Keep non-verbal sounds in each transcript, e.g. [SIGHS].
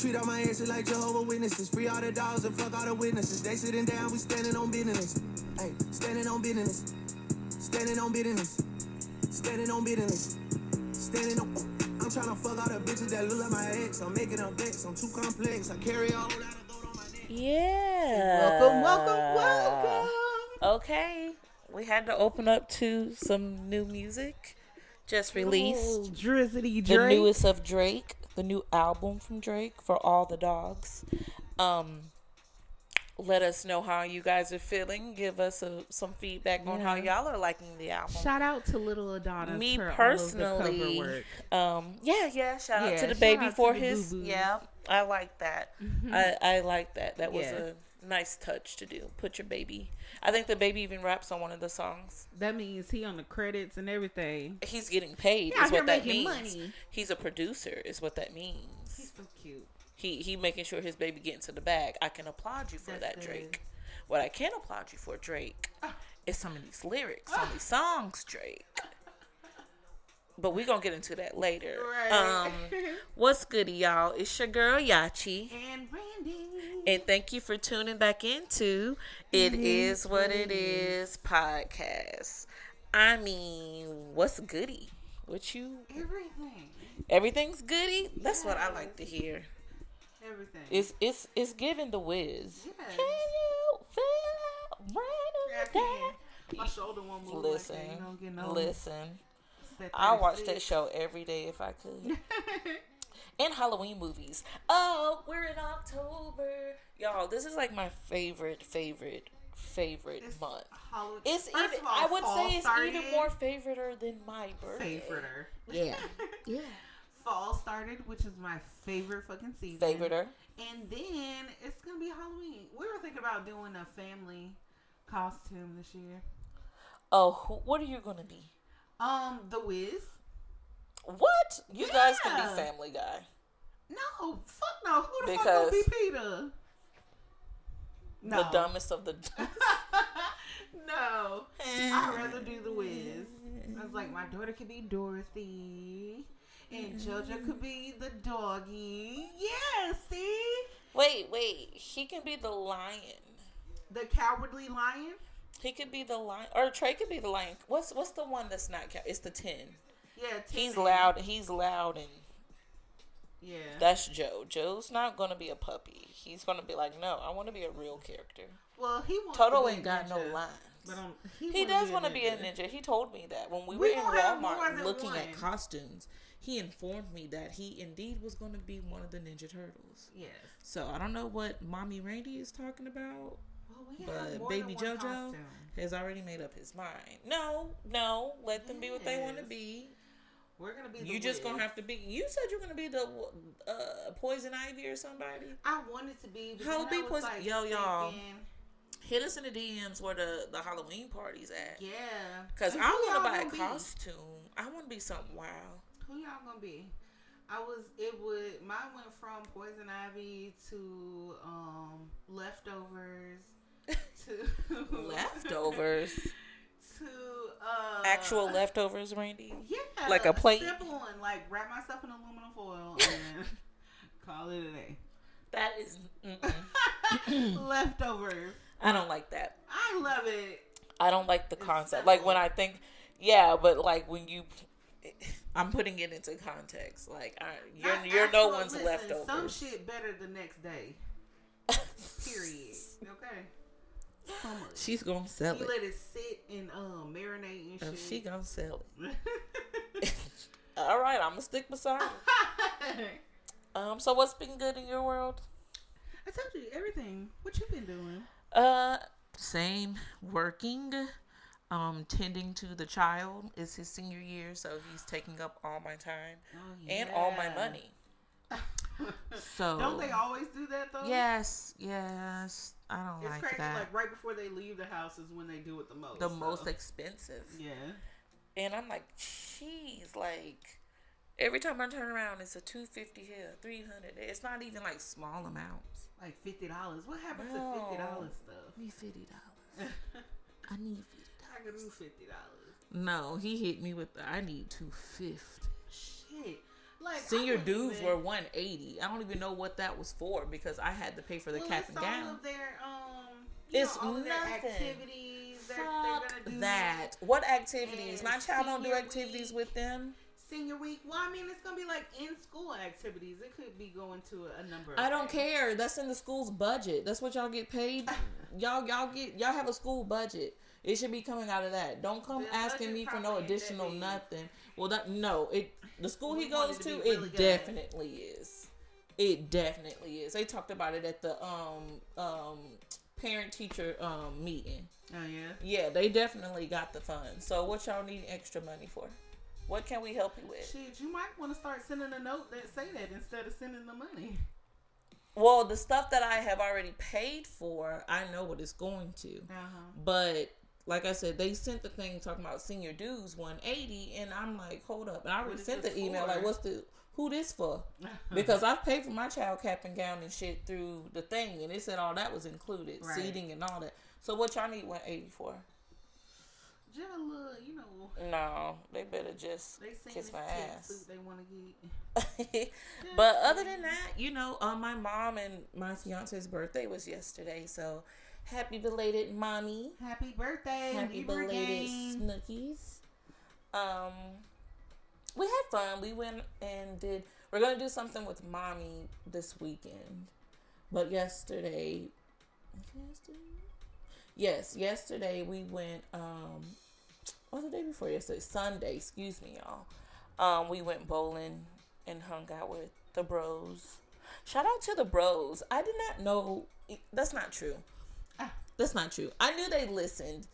Treat all my answers like Jehovah Witnesses. Free all the dogs and fuck all the witnesses. They sitting down, we standing on business. Hey, standing on business. Standing on business. Standing on business. Standing on. I'm trying to fuck all the bitches that look like my ex. I'm making them vex. I'm too complex. I carry a whole lot of gold on my neck. Yeah. Welcome, welcome, welcome. Okay. We had to open up to some new music just released. Oh, Drizzity the newest of Drake, the new album from Drake for all the dogs. Um, let us know how you guys are feeling. Give us a, some feedback on how y'all are liking the album. Shout out to Little Adonis. Me for all of the personally, cover work. um, yeah, yeah. Shout out to the baby for his. boo-boos. Yeah, I like that. I I like that. That was Yeah. a nice touch to do. Put your baby. I think the baby even raps on one of the songs. That means he on the credits and everything. He's getting paid. Out Is what that means. money. He's a producer. Is what that means. He's so cute. he he making sure his baby get into the bag. I can applaud you for That's that, it. Drake. What I can applaud you for, Drake, Ah. is some of these lyrics some of these songs, Drake. But we're gonna get into that later. Right. Um, [LAUGHS] what's good, y'all? It's your girl Yachi, And Randy. and thank you for tuning back into "It Is What It Is" podcast. I mean, what's goody? What you? Everything. Everything's goody. That's what I like to hear. Everything. It's it's it's giving the whiz. Yes. Can you feel Yeah, right My shoulder won't move Listen, like that. You don't get no. listen. Set I watch that show every day if I could. [LAUGHS] and Halloween movies. Oh, we're in October, y'all. This is like my favorite, favorite, favorite It's month. Halloween. It's First even. All, I would say it's started. even more favoriter than my birthday. favoriter. Yeah, [LAUGHS] yeah. Fall started, which is my favorite fucking season. Favoriter. And then it's gonna be Halloween. We were thinking about doing a family costume this year. Oh, what are you gonna be? Um, The Wiz. What? You guys can be Family Guy. No, fuck no. Who the fuck Because- gonna be Peter? No, The dumbest of the. [LAUGHS] no. I'd rather do The Wiz. I was like, my daughter could be Dorothy, and JoJo could be the doggy. Yeah, see Wait, wait. He can be the lion. the cowardly lion. He could be the lion, or Trey could be the lion. What's what's the one that's not? It's the ten. Yeah, He's Timmy. loud. He's loud, and Yeah, that's Joe. Joe's not gonna be a puppy. He's gonna be like, no, I want to be a real character. well, he wants Toto to be ain't got no lines. But um, He wanna does want to be a ninja. He told me that when we, We were in gonna have more Walmart looking at costumes. He informed me that he indeed was going to be one of the Ninja Turtles. Yes. So I don't know what Mommy Randy is talking about. Well, we have But baby JoJo costume. has already made up his mind. No, no, let them be what they want to be. We're gonna be. The You just gonna have to be. You said you're gonna be the uh, poison ivy or somebody. I wanted to be. How be poison- like Yo, y'all. Hit us in the DMs where the the Halloween party's at. Yeah. Cause And I want to buy a be? costume. I want to be something wild. Who y'all gonna be? I was. It would. Mine went from poison ivy to um leftovers to [LAUGHS] Leftovers, to uh actual leftovers, Randy. Yeah, Like a plate? simple one. Like wrap myself in aluminum foil and [LAUGHS] call it a day. That is. [LAUGHS] Leftovers. I don't like that. I love it. I don't like the concept. Like when I think, yeah, but like when you, I'm putting it into context. Like I, you're Not you're no one's listen, leftovers. Some shit better the next day. Period. Okay. So much. She's gonna sell You it. let it sit and um marinate and Oh, shit. she gonna sell it. [LAUGHS] All right, I'm gonna stick beside her. [LAUGHS] Um, so what's been good in your world? I told you everything. What you been doing? Uh, same. Working. Um, tending to the child is his senior year, so he's taking up all my time Oh, and all my money. So [LAUGHS] Don't they always do that though? Yes, yes. I don't It's like crazy. that. Like right before they leave the house is when they do it the most. the so. most expensive. Yeah. And I'm like, jeez, like every time I turn around, it's a two fifty here, three hundred. It's not even like small amounts. Like fifty dollars. What happened No. to fifty dollars stuff? Need fifty dollars. [LAUGHS] I need fifty dollars. I could do fifty dollars. No, he hit me with the I need two fifty. Like Senior wouldn't were one eighty. I don't even know what that was for because I had to pay for the well, cap and gown. of their um. It's know, all of their nothing. activities that Fuck they're do. that. What activities? My child don't do activities week. with them. Senior week. Well, I mean, it's gonna be like in school activities. It could be going to a, a number. Of I don't care. That's in the school's budget. That's what y'all get paid. [LAUGHS] y'all y'all get y'all have a school budget. It should be coming out of that. Don't come The asking me for no probably ain't that additional nothing. Well, that no, it the school he We goes to, to it good. definitely is. It definitely is. They talked about it at the um um parent teacher um meeting. Oh yeah. Yeah, they definitely got the funds. So what y'all need extra money for? What can we help you with? Shit, you might want to start sending a note that say that instead of sending the money. Well, the stuff that I have already paid for, I know what it's going to. Uh-huh. But like I said, they sent the thing talking about senior dues 180, and I'm like, hold up. And I already sent the email for? like, what's the who this for? [LAUGHS] Because I've paid for my child cap and gown and shit through the thing, and it said all that was included, Right. seating and all that. So what y'all need 180 for? Just a little, you know, No, they better just they kiss my ass. they want to get. [LAUGHS] but other than that, you know, um, my mom and my fiance's birthday was yesterday, so happy belated mommy. Happy birthday, Happy Libra belated gang. snookies. Um, we had fun. We went and did. We're gonna do something with mommy this weekend, but yesterday, yesterday, yes, yesterday we went. Um, or the day before yesterday, Sunday. Excuse me, y'all. Um, we went bowling and hung out with the bros. Shout out to the bros. I did not know. That's not true. That's not true. I knew they listened,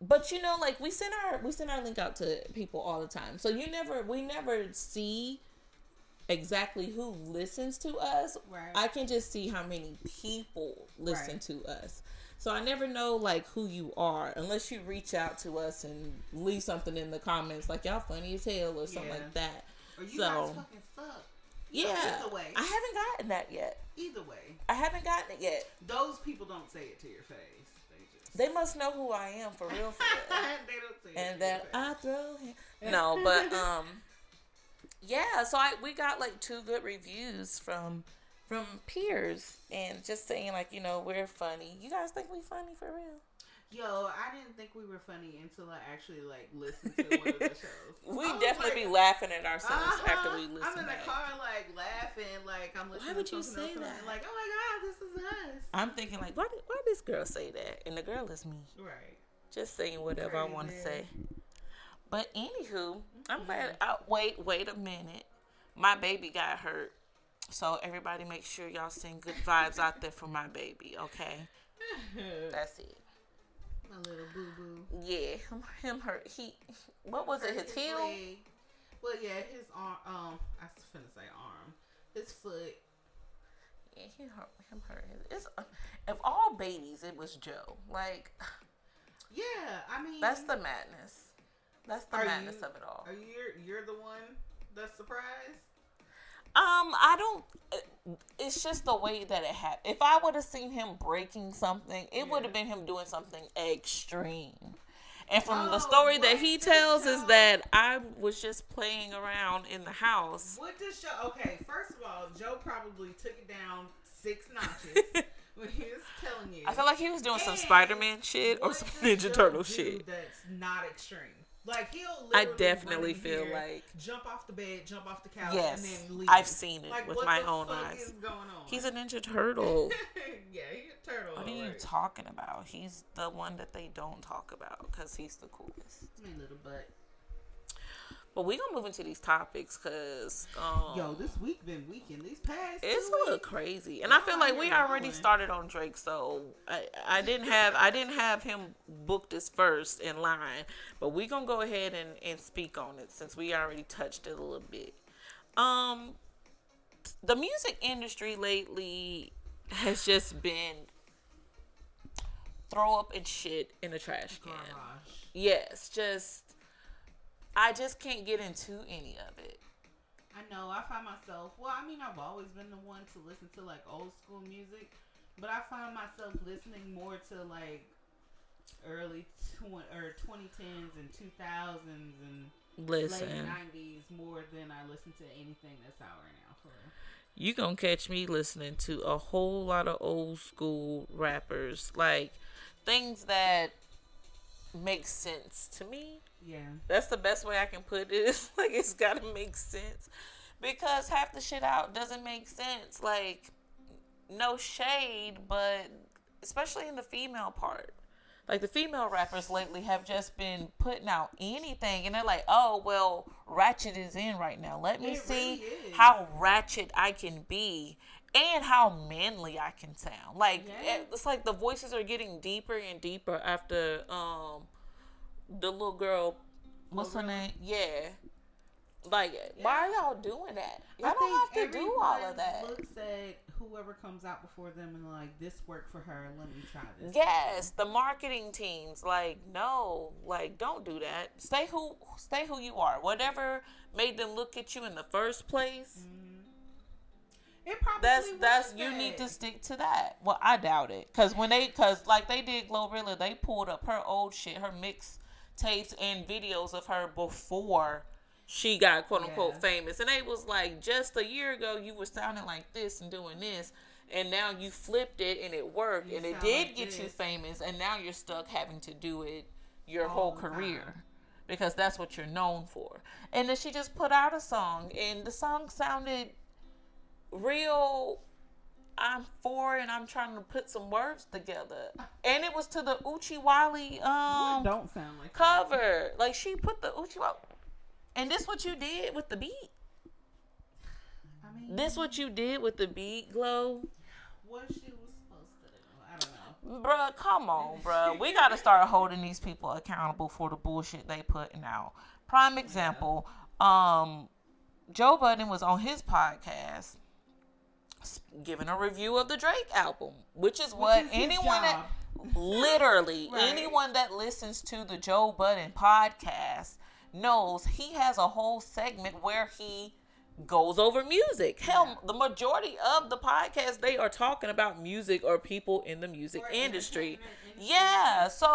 but you know, like we send our we send our link out to people all the time. So you never we never see exactly who listens to us. Right. I can just see how many people listen Right. to us. So I never know like who you are unless you reach out to us and leave something in the comments like y'all funny as hell or something Yeah. like that. Or you So guys fucking suck. Yeah, either way. I haven't gotten that yet. Either way, I haven't gotten it yet. those people don't say it to your face. They just They must know who I am for real. For real. [LAUGHS] they don't say it and that. I throw him. No, but um, yeah. So I we got like two good reviews from from peers and just saying like you know we're funny. You guys think we funny for real? Yo, I didn't think we were funny until I actually like listened to one of the [LAUGHS] shows. We definitely like, be laughing at ourselves uh-huh. after we listen. I'm in the car like laughing, like I'm listening. would to you say that? Like, oh my god, this is us. I'm thinking like, why did why this girl say that? And the girl is me. Right. Just saying whatever I want to say. But anywho, I'm glad. Uh, wait, wait a minute. My baby got hurt, so everybody make sure y'all send good vibes out there for my baby. Okay, [LAUGHS] that's it. My little boo boo. Yeah, him, him hurt. He, what was it? His heel. leg. Well, yeah, his arm. Um, I was finna say arm. His foot. Yeah, he hurt. Him hurt. His, it's uh, of all babies, it was Joe. Like Yeah, I mean, that's the madness. That's the madness you- of it all. Are you you're the one that's surprised? Um, I don't. uh, It's just the way that it happened. If I would have seen him breaking something, it would have been him doing something extreme. And from the Oh, story that he the tells is that I was just playing around in the house. What does show? Okay, first of all, Joe probably took it down six notches [LAUGHS] when he was telling you. I feel like he was doing some Spider Man shit or some Ninja Turtle shit. That's not extreme. Like he'll. I definitely feel here, like- jump off the bed, jump off the couch, Yes, and then leave. I've seen it Like, with what my the own fuck eyes. Is going on? He's a Ninja Turtle. [LAUGHS] yeah, he's a turtle. What are you talking about? He's the one that they don't talk about because he's the coolest. My little butt. But we gonna move into these topics because um, Yo, this week been weekend. These past it's a little crazy, and I feel like we already started on Drake, so I, I didn't have I didn't have him booked as first in line, but we gonna go ahead and, and speak on it since we already touched it a little bit. Um, the music industry lately has just been throw up and shit in the trash can. Garbage. Yes, just I just can't get into any of it. I know. I find myself. Well, I mean, I've always been the one to listen to like old school music, but I find myself listening more to like early tw- or 2010s and 2000s and Listen, late 90s more than I listen to anything that's out right now. For you gonna catch me listening to a whole lot of old school rappers, like things that make sense to me. Yeah. That's the best way I can put it. It's [LAUGHS] like it's gotta make sense. Because half the shit out doesn't make sense. Like no shade, but especially in the female part. Like the female rappers lately have just been putting out anything and they're like, Oh well, ratchet is in right now. Let me It see really how ratchet I can be and how manly I can sound. Like Yeah. it's like the voices are getting deeper and deeper after um the little girl what's her name? Yeah. Like why are y'all doing that? Y'all I don't have to do all of that. Looks at whoever comes out before them and like this worked for her. Let me try this. Yes, the marketing teams like no, like don't do that. Stay who stay who you are. Whatever made them look at you in the first place, mm-hmm. It probably that's that's you need to stick to that. Well, I doubt it cuz when they cuz like they did Glorilla, they pulled up her old shit, her mix tapes and videos of her before she got quote unquote Yeah. famous. And they was like just a year ago you were sounding like this and doing this and now you flipped it and it worked You and it did like get you famous and now you're stuck having to do it your All whole career time. because that's what you're known for. And then she just put out a song and the song sounded real I'm for and I'm trying to put some words together. And it was to the Uchi Wally um don't sound like that. cover. Like she put the Uchi Wally and this what you did with the beat. I mean, This what you did with the beat glow. what she was supposed to do. I don't know. Bruh, come on, bruh. We gotta start holding these people accountable for the bullshit they putting out. Prime example, um, Joe Budden was on his podcast giving a review of the Drake album, which is what is his anyone that literally [LAUGHS] Right. anyone that listens to the Joe Budden podcast knows he has a whole segment where he goes over music. Hell, the majority of the podcast they are talking about music or people in the music industry. industry. Yeah, so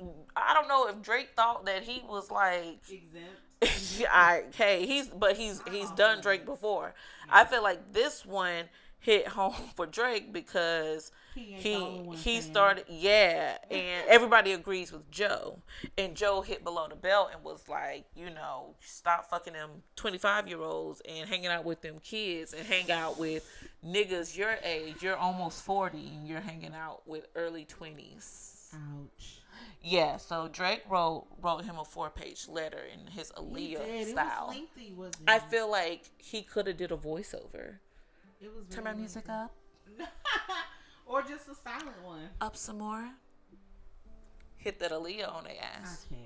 mm-hmm. I don't know if Drake thought that he was like Exempt. [LAUGHS] I hey, he's but he's he's done Drake before. I feel like this one hit home [LAUGHS] for Drake because He he the only one he started yeah, and everybody agrees with Joe. And Joe hit below the belt and was like, you know, stop fucking them 25 year olds and hanging out with them kids and hang out with niggas your age. You're almost 40 and you're hanging out with early 20s. Ouch. Yeah, so Drake wrote wrote him a four page letter in his Aaliyah style. Was lengthy, I feel like he could have did a voiceover. It was Turn my music up, [LAUGHS] or just a silent one. up some more. Hit that Aaliyah on their I ass, can't.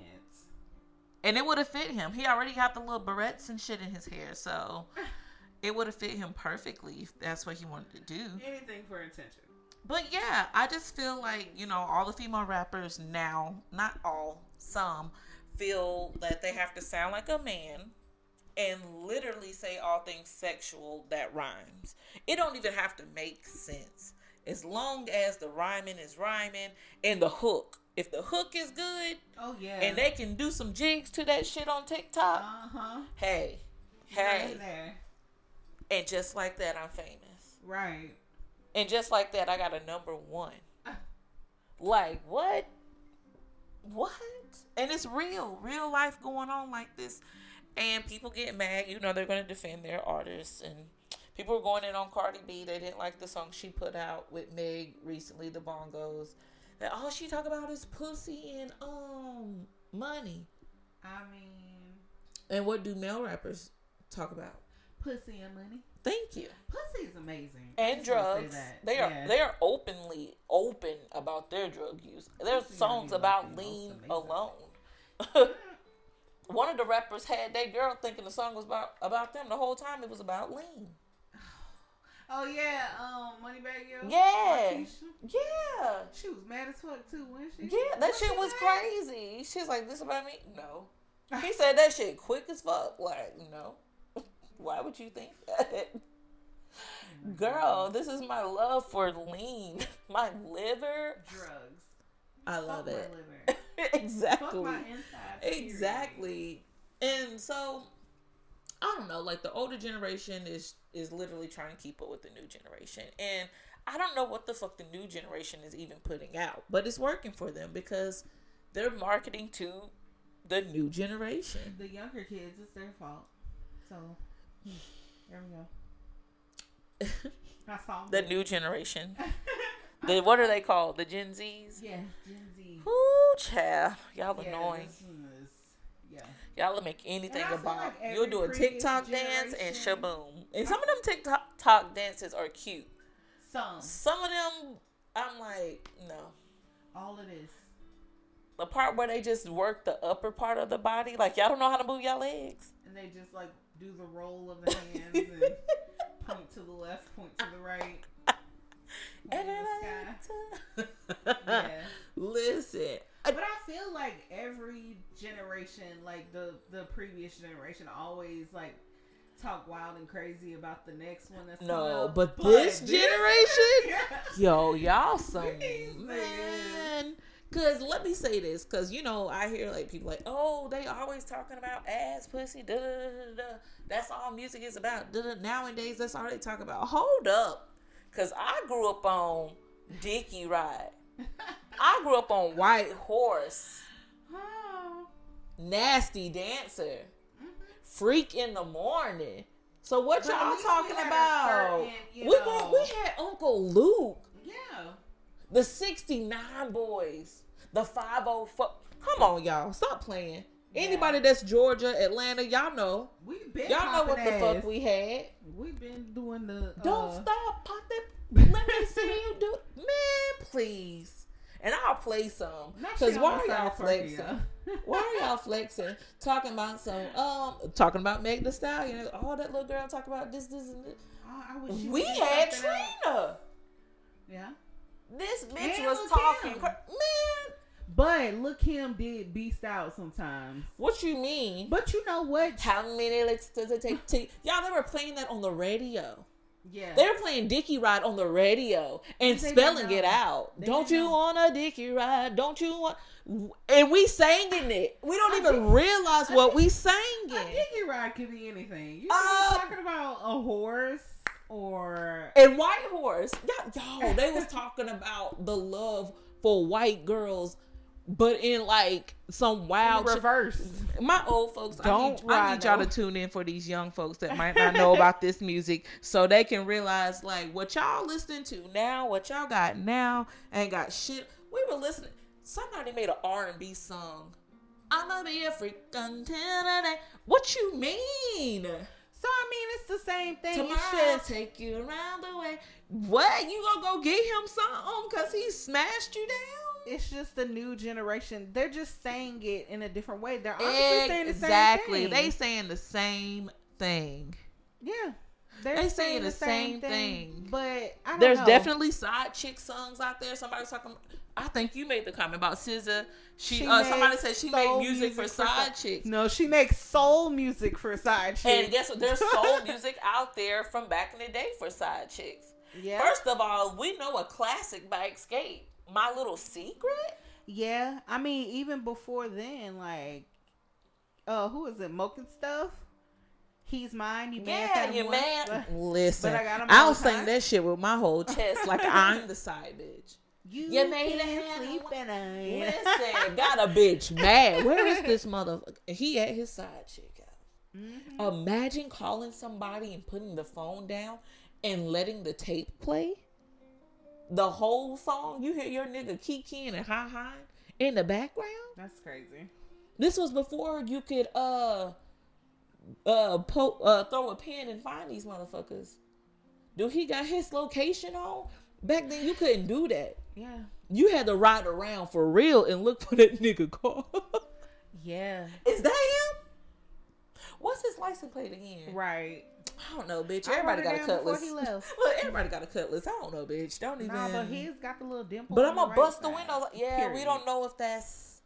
and it would have fit him. He already got the little barrettes and shit in his hair, so [LAUGHS] it would have fit him perfectly if that's what he wanted to do. Anything for attention. But yeah, I just feel like, you know, all the female rappers now, not all, some, feel that they have to sound like a man and literally say all things sexual that rhymes. It don't even have to make sense. As long as the rhyming is rhyming and the hook. If the hook is good Oh yeah. and they can do some jigs to that shit on TikTok, Uh huh. hey, hey. Right there. And just like that, I'm famous. Right. And just like that, I got a number one. Like, what? What? And it's real, real life going on like this. And people get mad. You know, they're going to defend their artists. And people are going in on Cardi B. They didn't like the song she put out with Meg recently, The Bongos. That all she talk about is pussy and um money. I mean, And what do male rappers talk about? pussy and money. Thank you. Pussy is amazing. And drugs. They are Yeah. they are openly open about their drug use. There's Pussy songs about lean alone. [LAUGHS] One of the rappers had that girl thinking the song was about about them the whole time. It was about lean. [SIGHS] Oh yeah, um, Moneybagg Yo. Yeah. Markeisha. Yeah. She was mad as fuck too, wasn't she? Yeah, that shit was crazy. She's like, this about me? No. He [LAUGHS] said that shit quick as fuck. Like, no. Why would you think that? Girl, mm-hmm. this is my love for lean. [LAUGHS] My liver. Drugs. I Fuck love my it. liver. [LAUGHS] Fuck exactly. my inside. Exactly. And so I don't know, like the older generation is is literally trying to keep up with the new generation. And I don't know what the fuck the new generation is even putting out, but it's working for them because they're marketing to the new generation. The younger kids, it's their fault. So Hmm. there we go. [LAUGHS] I saw The new generation. [LAUGHS] The what are they called? The Gen Zs? Yeah, Gen Z. Ooh, child. Y'all Yeah, annoying. this is- yeah. Y'all will make anything And I about. like You'll do a TikTok dance and generation- shaboom. And some of them TikTok talk dances are cute. Some. Some of them, I'm like, no. All of this. The part where they just work the upper part of the body, like y'all don't know how to move y'all legs. And they just like do the roll of the hands and [LAUGHS] point to the left, point to the right. And the sky. Yeah. [LAUGHS] Listen, But I feel like every generation, like the the previous generation, always like talk wild and crazy about the next one that's no, up. but this generation, Yeah. [LAUGHS] yo, y'all some man. Cause let me say this, cause you know I hear like people like, oh, they always talking about ass, pussy, da da da da. That's all music is about. Da, da. Nowadays, that's all they talk about. Hold up, cause I grew up on Dickie Ride. I grew up on White Horse. Nasty Dancer, Freak in the Morning. So what But y'all least we talking about? certain, we we had Uncle Luke. Yeah. The 69 Boyz. The 504. Come on, y'all. Stop playing. Yeah. Anybody that's Georgia, Atlanta, y'all know. We been Y'all know what the fuck we had. We've been doing the. Don't uh, stop. Pop that. [LAUGHS] Let me see you do. Man, please. And I'll play some. Because why are y'all flexing? Why are y'all flexing? Talking about some, um, talking about Meg the Stallion. All that little girl talk about this, this, and this. Oh, We had. Trina. Yeah. This bitch was talking. Cra- Man, But look, him did beast out sometimes. what you mean? But you know what? How many licks does it take to y'all? They were playing that on the radio. Yeah. They were playing Dicky Ride on the radio and They spelling it out. They don't you know. want a Dicky Ride? Don't you want? And we singing it. We don't even realize what we A singing. Dickie ride could be anything. You Uh, talking about a horse or And White Horse, yo, yo, they was talking about the love for white girls, but in like some wild shit. reverse? My old folks, Don't I need, I need y'all to tune in for these young folks that might not know about this music, so they can realize like what y'all listening to now, what y'all got now, ain't got shit. We were listening. Somebody made an R and B song. I'ma be a freak until the day. What you mean? So I mean, it's the same thing. Tomorrow It's I'll take you around the way. What? You gonna go get him something because he smashed you down? It's just the new generation. They're just saying it in a different way. They're honestly saying the Exactly. same They thing. saying the same thing. yeah. They're They saying, saying the the same, same thing, thing. but I don't There's know. definitely side chick songs out there. Somebody's talking. I think you made the comment about SZA. She, She uh, somebody said she made music, for side si- chicks. No, she makes soul music for side chicks. And guess what? There's [LAUGHS] soul music out there from back in the day for side chicks. yeah, First of all, we know a classic by Xscape, My Little Secret. yeah. I mean, even before then, like, uh, who is it? MoKenStef. He's mine. You man. Yeah, you man. Listen, [LAUGHS] But I got 'em I'll all the sing time. that shit with my whole chest like [LAUGHS] I'm the side bitch. You, You made can't it happen. sleep at night. Listen, [LAUGHS] got a bitch mad. Where is this motherfucker? He at his side chick out. Mm-hmm. Imagine calling somebody and putting the phone down and letting the tape play. The whole song, you hear your nigga kikiing and ha ha in the background. That's crazy. This was before you could uh uh po- uh throw a pin and find these motherfuckers. Do he got his location on? Back then you couldn't do that. Yeah. You had to ride around for real and look for that nigga car. [LAUGHS] Yeah. Is that him? What's his license plate again? Right. I don't know, bitch. [LAUGHS] Everybody got a cutlass. he left. Look, everybody got a cutlass. I don't know, bitch. Don't even. Nah, but his got the little dimple. But I'm gonna right bust the side. windows. Yeah, we don't know if that's.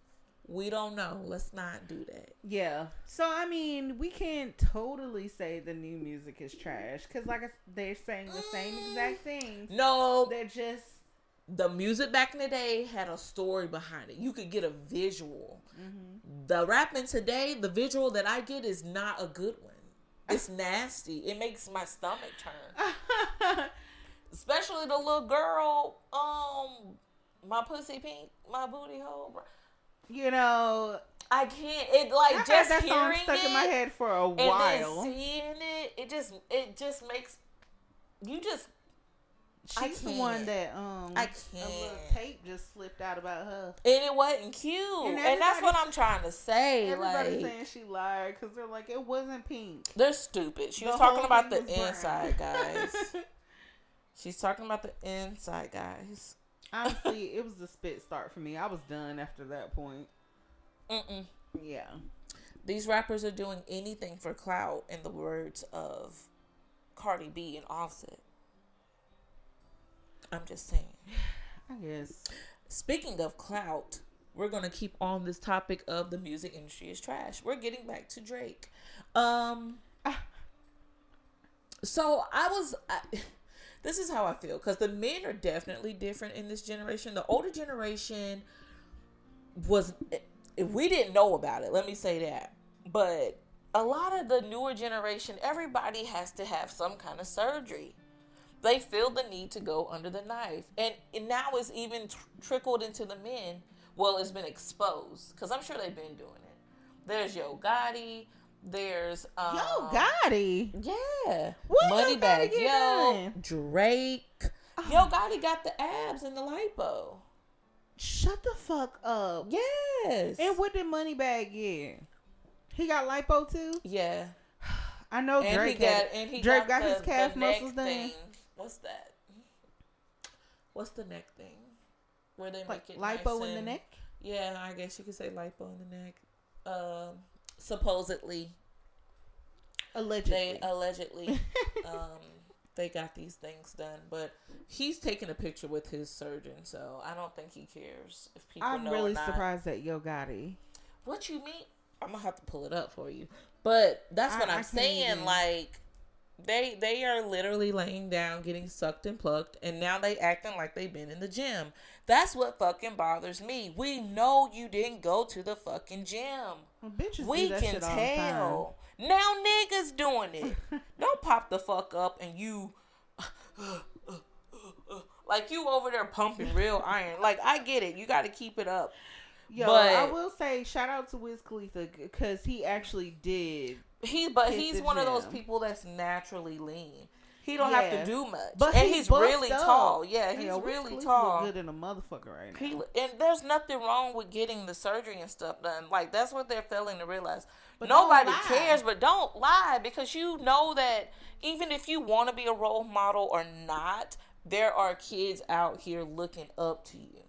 We don't know. Let's not do that. Yeah. So I mean, we can't totally say the new music is trash because, like, they're saying the same exact mm, things. No, They're just the music back in the day had a story behind it. You could get a visual. Mm-hmm. The rapping today, the visual that I get is not a good one. It's nasty. It makes my stomach turn. [LAUGHS] Especially the little girl, um, my pussy pink, my booty hole. bro. you know, I can't. It like I just that song hearing stuck it in my head for a while. and then seeing it. It just it just makes you just She's the one that um I a little can't. tape just slipped out about her. and it wasn't cute. And And, that's what I'm trying to say. Everybody's like saying she lied because they're like it wasn't pink. they're stupid. She The was talking about the thing was brown. inside guys. [LAUGHS] She's talking about the inside guys. Honestly, it was a spit start for me. I was done after that point. Mm-mm. Yeah. These rappers are doing anything for clout, in the words of Cardi B and Offset. I'm just saying. I guess. Speaking of clout, we're gonna keep on this topic of the music industry is trash. We're getting back to Drake. Um. So I was. I, [LAUGHS] this is how I feel because the men are definitely different in this generation. The older generation was. If we didn't know about it. Let me say that. But a lot of the newer generation, everybody has to have some kind of surgery they feel the need to go under the knife. And, and now it's even tr- trickled into the men. Well it's been exposed because i'm sure they've been doing it. There's yo gotti there's um, Yo, Gotti. yeah. What money bag. yo done? drake. Yo gotti got the abs and the lipo. Shut the fuck up. yes. And what did Moneybagg get? He got lipo too. yeah. [SIGHS] I know and Drake he got had, and he Drake got, got, his calf muscles done. What's that what's the neck thing where they Like make it lipo nice in the neck. Yeah, I guess you could say lipo in the neck. Um, supposedly, Allegedly. they allegedly, [LAUGHS] um, they got these things done, but he's taking a picture with his surgeon, so I don't think he cares if people I'm know really or not. surprised at Yo Gotti. What you mean? I'm gonna have to pull it up for you, but that's what I- I, I am can't saying. Like. They they are literally laying down, getting sucked and plucked, and now they acting like they've been in the gym. That's what fucking bothers me. We know you didn't go to the fucking gym. Well, We can shit all the time. tell. Now niggas doing it. [LAUGHS] Don't pop the fuck up and you [LAUGHS] like you over there pumping real iron. Like I get it. You got to keep it up. Yo, But- I will say shout out to Wiz Khalifa because he actually did. He but he's one of those people that's naturally lean. He don't have to do much. But and he he's really up. tall. Yeah, he's really tall. Look good in a motherfucker right now. He, and there's nothing wrong with getting the surgery and stuff done. Like that's what they're failing to realize. But Nobody cares, but don't lie because you know that even if you want to be a role model or not, there are kids out here looking up to you.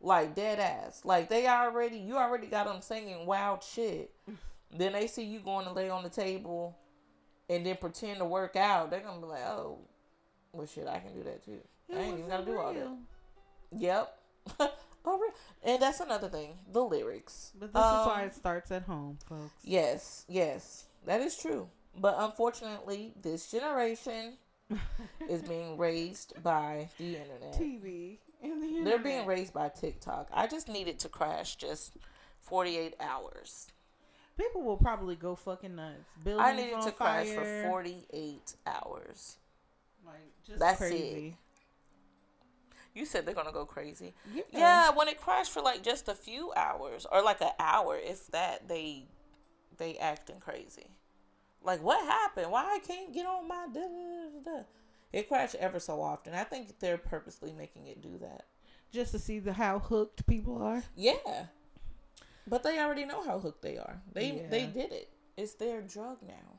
Like dead ass. Like they already you already got them singing wild shit. [LAUGHS] then they see you going to lay on the table and then pretend to work out. They're gonna be like, oh, well shit, I can do that too. It I ain't even gotta wasn't do all that. Yep. [LAUGHS] oh, and that's another thing. The lyrics. But this is Um, why it starts at home, folks. Yes, yes, that is true. But unfortunately, this generation [LAUGHS] is being raised by the internet. TV. And the They're being raised by TikTok. I just need it to crash just 48 hours. People will probably go fucking nuts. Buildings I need it on to crash for 48 hours. Like just That's crazy. You said they're gonna go crazy. Yeah. Yeah, when it crashed for like just a few hours or like an hour, if that, they they acting crazy. Like what happened? Why I can't get on my da, da, da. It crashed ever so often. I think they're purposely making it do that. Just to see the how hooked people are. Yeah, but they already know how hooked they are. They they did it. It's their drug now.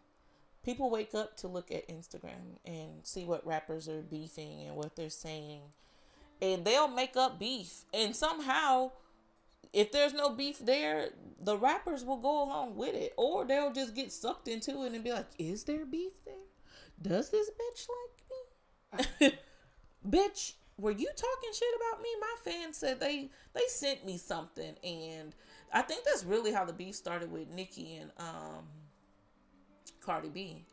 People wake up to look at Instagram and see what rappers are beefing and what they're saying, and they'll make up beef. And somehow, if there's no beef there, the rappers will go along with it, or they'll just get sucked into it and be like, "Is there beef there?" does this bitch like me? [LAUGHS] bitch, were you talking shit about me? My fans said they they sent me something, and I think that's really how the beef started with Nicki and um Cardi B.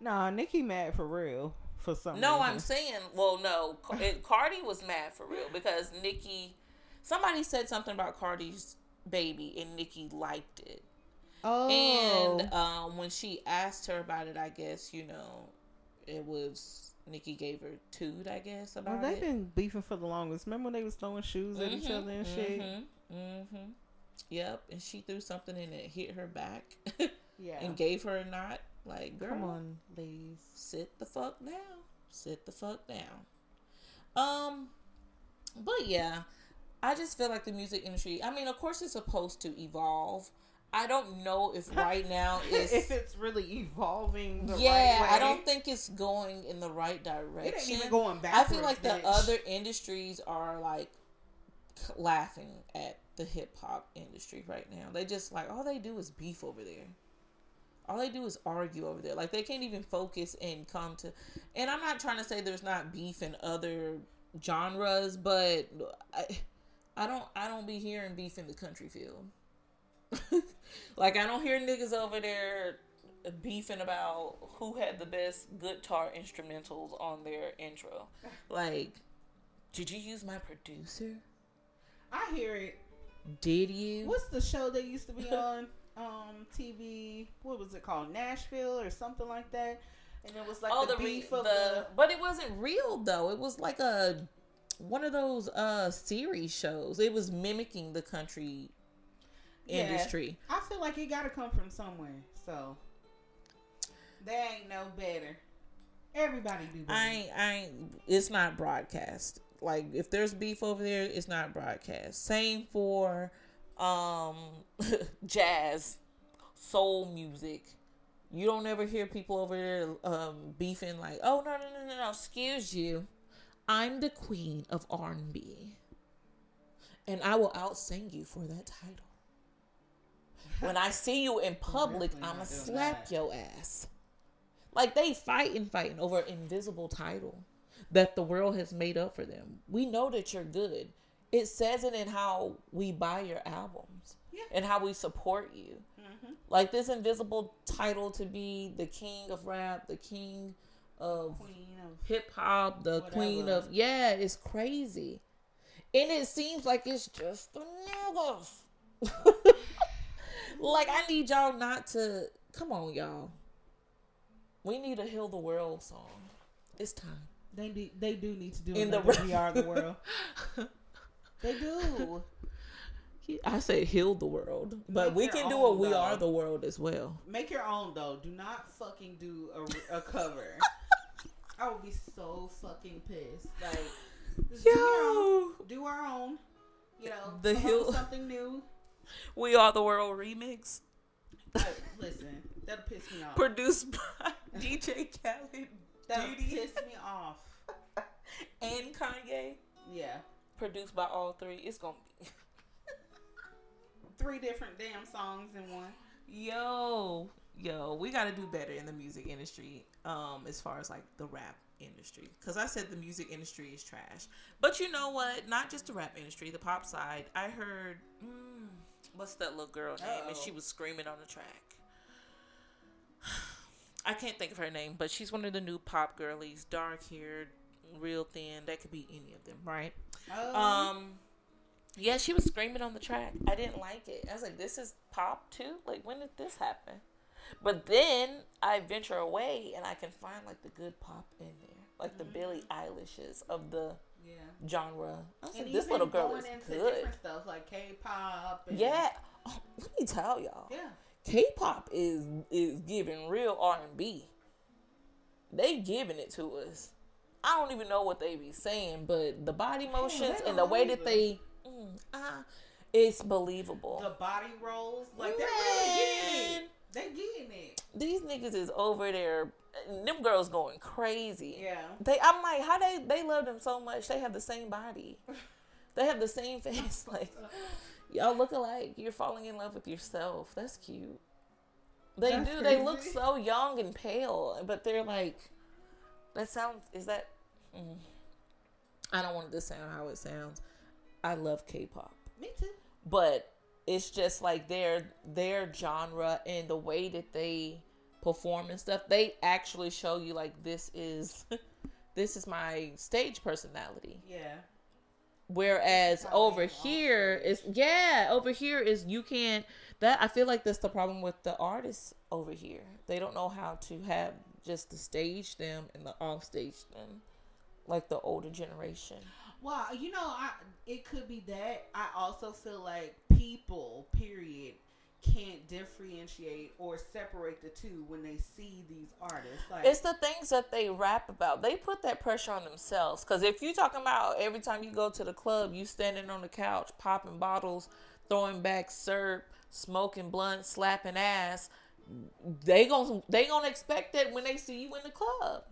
Nah, Nicki mad for real for some. No, reason. I'm saying, well, no, it, Cardi was mad for real because Nicki. Somebody said something about Cardi's baby, and Nicki liked it. Oh, And um, when she asked her about it, I guess you know, it was Nicki gave her toot. I guess well, about they've it. been beefing for the longest. Remember when they was throwing shoes at each other and shit? Mm-hmm, mm-hmm. Yep, and she threw something and it hit her back [LAUGHS] Yeah. and gave her a knot. Like, girl, Come on, ladies. sit the fuck down. Sit the fuck down. Um, but yeah, I just feel like the music industry. I mean, of course, it's supposed to evolve. I don't know if [LAUGHS] right now [LAUGHS] is if it's really evolving the yeah, right way. I don't think it's going in the right it direction. ain't even going I feel like the other industries are like laughing at the hip hop industry right now. They just like all they do is beef over there. All they do is argue over there. Like they can't even focus and come to. And I'm not trying to say there's not beef in other genres, but I, I don't I don't be hearing beef in the country field. [LAUGHS] like I don't hear niggas over there beefing about who had the best guitar instrumentals on their intro. Like, did you use my producer? I hear it. Did you? What's the show that used to be [LAUGHS] on um TV? What was it called? Nashville or something like that. And it was like oh, the, the, re- the, the. but it wasn't real though. It was like a one of those uh series shows. It was mimicking the country Yeah. industry. I feel like it got to come from somewhere. So they ain't no better. Everybody do better. I ain't, I ain't, it's not broadcast. Like if there's beef over there, it's not broadcast. Same for um [LAUGHS] jazz, soul music. You don't ever hear people over there um beefing like, "Oh, no, no, no, no, no, excuse you. I'm the queen of R&B." And I will outsing you for that title. When I see you in public, I'ma slap that. your ass. Like they fighting, fighting over an invisible title that the world has made up for them. We know that you're good. It says it in how we buy your albums Yeah. and how we support you. Mm-hmm. Like this invisible title to be the king of rap, the king of of hip hop, the queen of yeah, it's crazy. And it seems like it's just the niggas. [LAUGHS] like I need y'all not to come on, y'all. We need a heal the world song. It's time. They do, they do need to do In the another rap- We Are the World. [LAUGHS] they do. I say heal the world, but Make we can do own, a we are the world as well. Make your own though. Do not fucking do a, a cover. [LAUGHS] I would be so fucking pissed. Like, just do, your own, do our own. You know, The come up hill- something new. we are the world remix, Like, listen, that'll piss me off. produced by [LAUGHS] DJ Khaled, That'll Diddy, piss me off. [LAUGHS] and Kanye. Yeah, Produced by all three. It's gonna be three different damn songs in one. yo, yo. We got to do better in the music industry, um, as far as like the rap industry. Because I said the music industry is trash, but you know what? Not just the rap industry, the pop side. I heard, mm, what's that little girl name? And Uh-oh. she was screaming on the track. I can't think of her name, but she's one of the new pop girlies, dark haired, real thin. That could be any of them, right? Oh, Um, yeah, she was screaming on the track. I didn't like it. I was like, "This is pop too. Like, when did this happen?" But then I venture away and I can find like the good pop in there, like the Billie Eilishes of the yeah. genre. I was And like, "This little girl is good." different stuff like K-pop. And, Yeah. Oh, let me tell y'all. yeah. K-pop is is giving real R and B. They giving it to us. I don't even know what they be saying, but the body motions they and the way that either. they, mm, ah, it's believable. The body rolls, like they're really getting it. They getting it. These niggas is over there. Them girls going crazy. Yeah. They, I'm like, how they they love them so much. They have the same body. [LAUGHS] They have the same face. [LAUGHS] Like y'all look alike. You're falling in love with yourself. That's cute. They That's do. They look so young and pale, but they're like. That sounds. Is that? Mm, I don't want it to sound how it sounds. I love K-pop, Me too. but it's just like their their genre and the way that they perform and stuff. They actually show you like this is [LAUGHS] this is my stage personality. Yeah. Whereas over here is yeah, over here is you can't that I feel like that's the problem with the artists over here. They don't know how to have just to stage them and the off stage them like the older generation. Well, you know, I it could be that. I also feel like people, period, can't differentiate or separate the two when they see these artists. Like It's the things that they rap about. They put that pressure on themselves. Cause if you talking about every time you go to the club, you standing on the couch, popping bottles, throwing back syrup, smoking blunt, slapping ass, they gon' they gonna expect that when they see you in the club.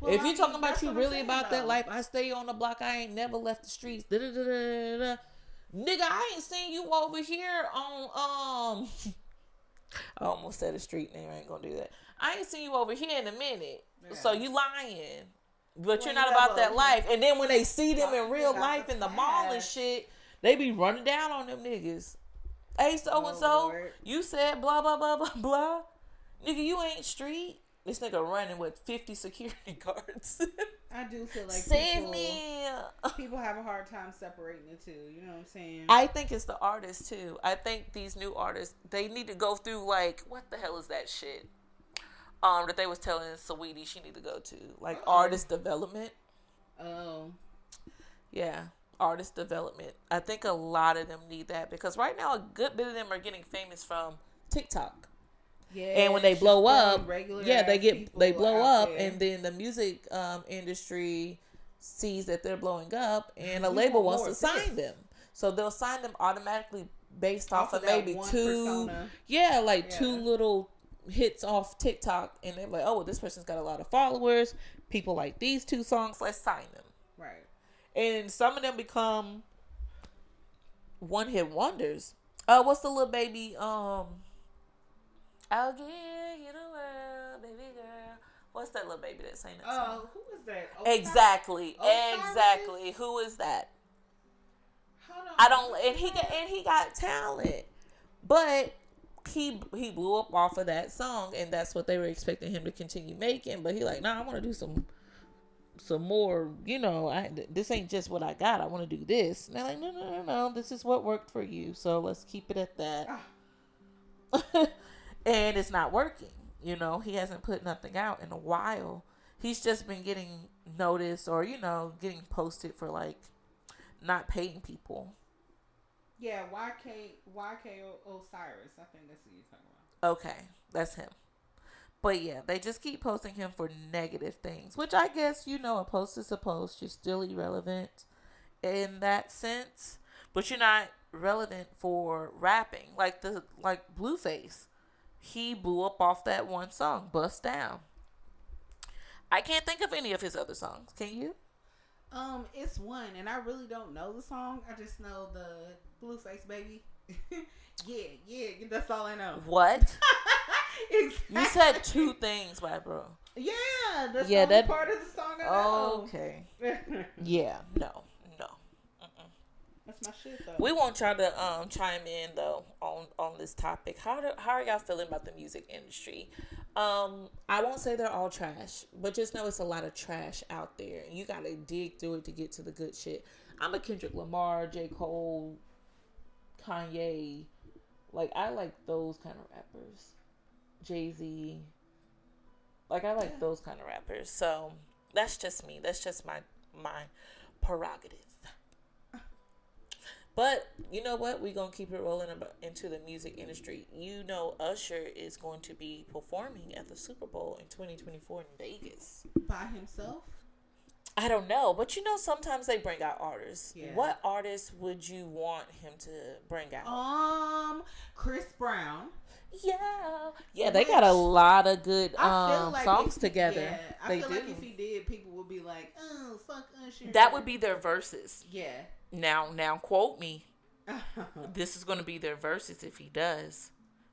Well, if I you mean, talking about you really about that life, I stay on the block. I ain't never left the streets. Da, da, da. Nigga, I ain't seen you over here on um. [LAUGHS] I almost said a street name. I ain't gonna do that. I ain't seen you over here in a minute. So you lying, but Well, you're you not about never- that life. And then when they see them in real life in the mall and shit, they be running down on them niggas. Hey, so and so, you said blah blah blah blah blah. Nigga, you ain't street. This nigga running with 50 security [LAUGHS] guards. I do feel like Save people, me. people have a hard time separating the two. You know what I'm saying? I think it's the artists too. I think these new artists they need to go through like what the hell is that shit? Um, that they was telling Saweetie she need to go to like Uh-oh. artist development. oh, Yeah, artist development. I think a lot of them need that because right now a good bit of them are getting famous from TikTok. Yeah. and when they blow up, yeah, they get they blow up, there. and then the music um, industry sees that they're blowing up, and a label want wants to sign this. them. So they'll sign them automatically based off, Off of, maybe two, persona. yeah, like two little hits off TikTok, and they're like, oh, well, this person's got a lot of followers. People like these two songs. Let's sign them right. and some of them become one hit wonders. Uh, what's the little baby? Um, I'll give you the world, baby girl. What's that little baby that sang that song? Oh, who is that? Osiris? Exactly, Osiris? exactly. Who is that? Hold on. I don't. And he got and he got talent, but he he blew up off of that song, and that's what they were expecting him to continue making. But he like, nah, I want to do some some more. You know, I this ain't just what I got. I want to do this. And they're like, no, no, no, no. This is what worked for you, so let's keep it at that. Ah. [LAUGHS] and it's not working. You know, he hasn't put nothing out in a while. He's just been getting noticed or you know getting posted for like not paying people. Yeah, YK YK Osiris. I think that's what you're talking about. Okay, that's him. But yeah, they just keep posting him for negative things, which I guess you know a post is a post. You're still irrelevant in that sense, but you're not relevant for rapping. Like the like Blueface, he blew up off that one song, "Bust Down." I can't think of any of his other songs. Can you? Um, it's one, and I really don't know the song. I just know the Blueface baby. [LAUGHS] yeah, yeah, that's all I know. What [LAUGHS] exactly. you said two things, my bro. Yeah, that's Yeah, the that- part of the song I know. Okay. [LAUGHS] Yeah. No. No. that's my shit though. We want y'all to um chime in though on on this topic. How do, how are y'all feeling about the music industry? Um, I won't say they're all trash, but just know it's a lot of trash out there, you gotta dig through it to get to the good shit. I'm a Kendrick Lamar, J Cole, Kanye, like I like those kind of rappers, Jay Z. Like I like those kind of rappers. So that's just me. That's just my my prerogative. But you know what? We're gonna keep it rolling into the music industry. You know, Usher is going to be performing at the Super Bowl in 2024 in Vegas. By himself? I don't know, but you know, sometimes they bring out artists. Yeah. What artist would you want him to bring out? Um, Chris Brown. yeah, yeah, they got a lot of good um, like songs if- together. Yeah, I they feel do. like if he did, people would be like, "Oh, fuck Usher." that would be their verses. yeah. Now, now, quote me. [LAUGHS] This is going to be their verses if he does.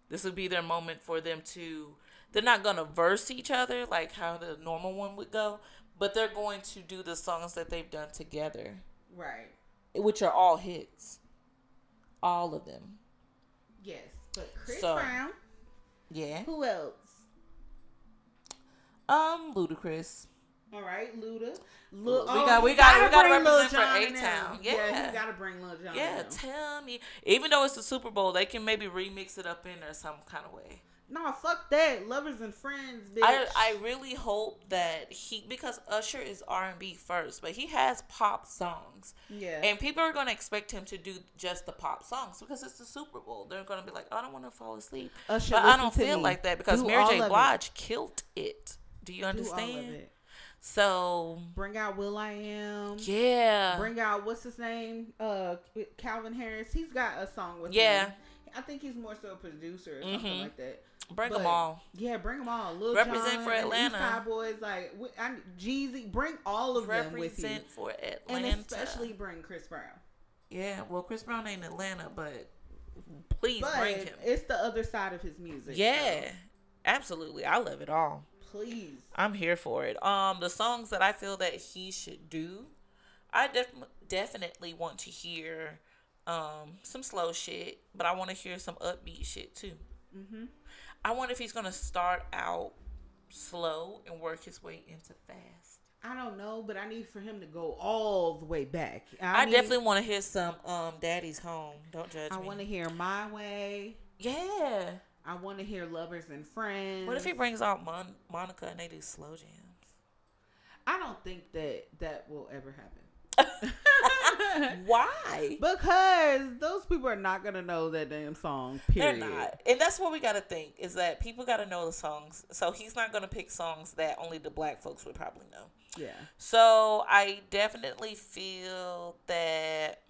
This would be their moment for them to. They're not gonna verse each other like how the normal one would go, but they're going to do the songs that they've done together, Right. which are all hits, all of them. Yes. But Chris So- Brown. Yeah. Who else? Um, Ludacris. All right, Luda. Lil, We oh, got- we got- we gotta represent for A-Town. there. yeah, Yeah. you gotta bring Lil Jon. Yeah, tell me. Even though it's the Super Bowl, they can maybe remix it up in there some kind of way. no, fuck that. Lovers and friends, bitch. I I really hope that he because Usher is R and B first, but he has pop songs, yeah. and people are gonna expect him to do just the pop songs because it's the Super Bowl. They're gonna be like, I don't want to fall asleep, Usher, but I don't feel me. like that because Do Mary J. it. Blige killed it. Do you Do understand? it. So Bring out Will I Am. yeah, Bring out what's his name? Uh, Calvin Harris. He's got a song with Yeah. him. I think he's more so a producer or something Mhm. like that. bring But- them all. Yeah, bring them all. Lil Represent Jon for Atlanta. Eastside Boys, like I, Jeezy. Bring all of them with you, Represent for Atlanta, and especially bring Chris Brown. yeah. Well, Chris Brown ain't Atlanta, but please But bring him. it's the other side of his music. Yeah, so absolutely. I love it all. Please. I'm here for it. Um, the songs that I feel that he should do, I def- definitely want to hear um some slow shit, but I want to hear some upbeat shit too. Mhm. I wonder if he's gonna start out slow and work his way into fast. I don't know, but I need for him to go all the way back. I, need- definitely want to hear some um Daddy's Home. Don't judge I me. I want to hear My Way. yeah. I want to hear Lovers and Friends. What if he brings out Mon- Monica and they do slow jams? I don't think that that will ever happen. [LAUGHS] Why? Because those people are not gonna know that damn song. Period. They're not. And that's what we got to think is that people got to know the songs. So he's not going to pick songs that only the black folks would probably know. Yeah. So I definitely feel that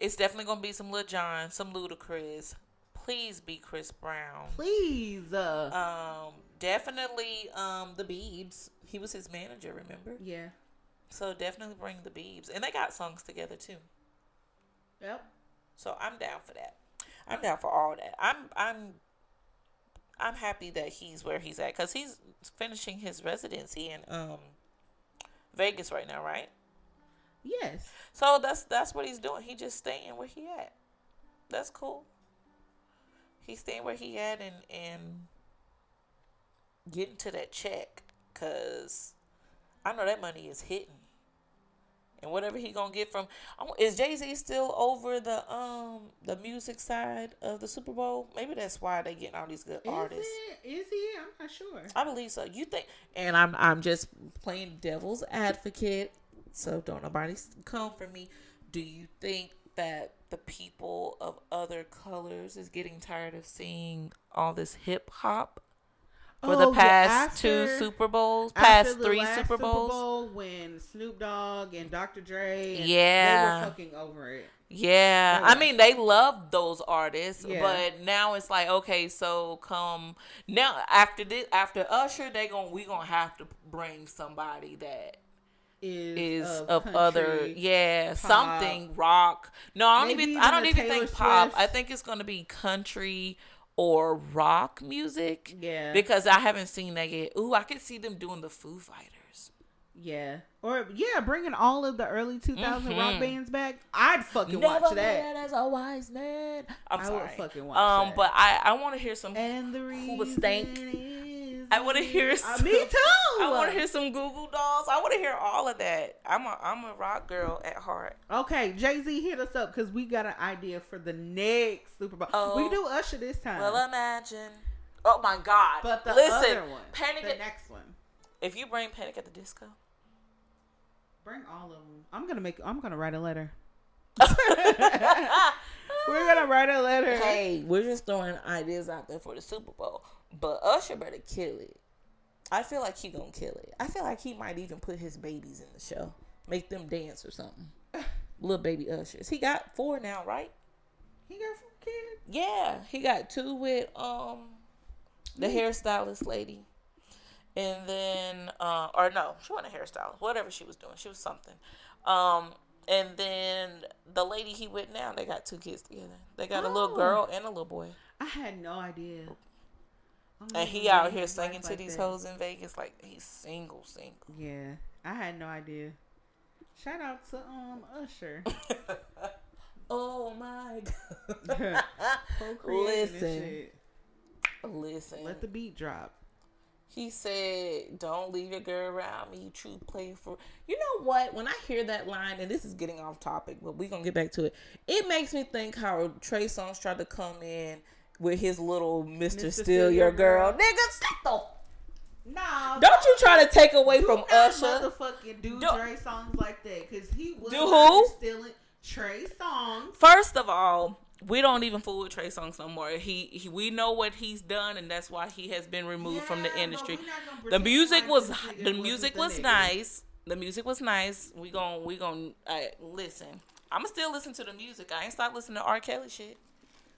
it's definitely going to be some Lil Jon, some Ludacris. Please be Chris Brown. Please. Uh, Um, definitely um the Beebs. He was his manager, remember? yeah. So definitely bring the Beebs, and they got songs together too. Yep. So I'm down for that. I'm down for all that. I'm I'm I'm happy that he's where he's at because he's finishing his residency in um Vegas right now, right? Yes. So that's that's what he's doing. He just staying where he at. That's cool. He's staying where he at and and getting to that check because I know that money is hitting. And whatever he gonna get from is Jay Z still over the um the music side of the Super Bowl? Maybe that's why they getting all these good Is artists. it? Is he? I'm not sure. I believe so. You think? And I'm I'm just playing devil's advocate, so don't nobody come for me. Do you think that the people of other colors is getting tired of seeing all this hip hop for the Oh, yeah, past two Super Bowls, After past the three Super Bowls? Bowl when Snoop Dogg and Dr. Dre, and Yeah. they were fucking over it. Yeah, I mean they love those artists, Yeah. but now it's like okay, so come now after this after Usher, they gon' we gonna have to bring somebody that Is, is of, of, other yeah pop. something rock. No, I don't even even I don't even Taylor think pop. Swift. I think it's gonna be country or rock music. Yeah. because I haven't seen that yet. Ooh, I could see them doing the Foo Fighters. Yeah. Or yeah, bringing all of the early 2000 rock Mhm. bands back. I'd fucking watch that. as a wise man. I'm I would sorry. fucking watch um, that. but I I want to hear some. And the Who would stank? I wanna hear Uh, some- [LAUGHS] me too. I want to hear some Goo Goo Dolls. I want to hear all of that. I'm a I'm a rock girl at heart. Okay, Jay Z hit us up because we got an idea for the next Super Bowl. Oh. we do Usher this time. Well, imagine. Oh my God! but the listen, other one, Panic. the at, next one, if you bring Panic at the Disco, bring all of them. I'm gonna make. I'm gonna write a letter. [LAUGHS] We're gonna write a letter. hey, we're just throwing ideas out there for the Super Bowl. But Usher better kill it. I feel like he gonna kill it. I feel like he might even put his babies in the show, make them dance or something. [LAUGHS] Little baby Ushers. He got four now, right? He got four kids. Yeah, he got two with um the hairstylist lady, and then uh or no, she wasn't a hairstylist. Whatever she was doing, she was something. Um, and then the lady he with now, they got two kids together. They got a little Oh. girl and a little boy. I had no idea. I'm And he even out here singing to like these that. hoes in Vegas like he's single, single. Yeah, I had no idea. Shout out to um Usher. [LAUGHS] oh my [LAUGHS] god. [LAUGHS] Listen. Listen. Let the beat drop. He said, "Don't leave your girl around me. True play for." You know what? When I hear that line, and this is getting off topic, but we're gonna get back to it. It makes me think how Trey Songz tried to come in with his little "Mister, Steal Your Girl." Nigga, stop Nah. Don't you try to take away do from Usher? Motherfucking do Don't- Trey Songz like that because he was Do who? stealing Trey Songz. First of all, we don't even fool with Trey Songz no more. He, he we know what he's done, and that's why he has been removed from the industry. The music was the music was nigga. nice. The music was nice. We gon' we gon' uh, listen. I'ma still listen to the music. I ain't stop listening to R. Kelly shit.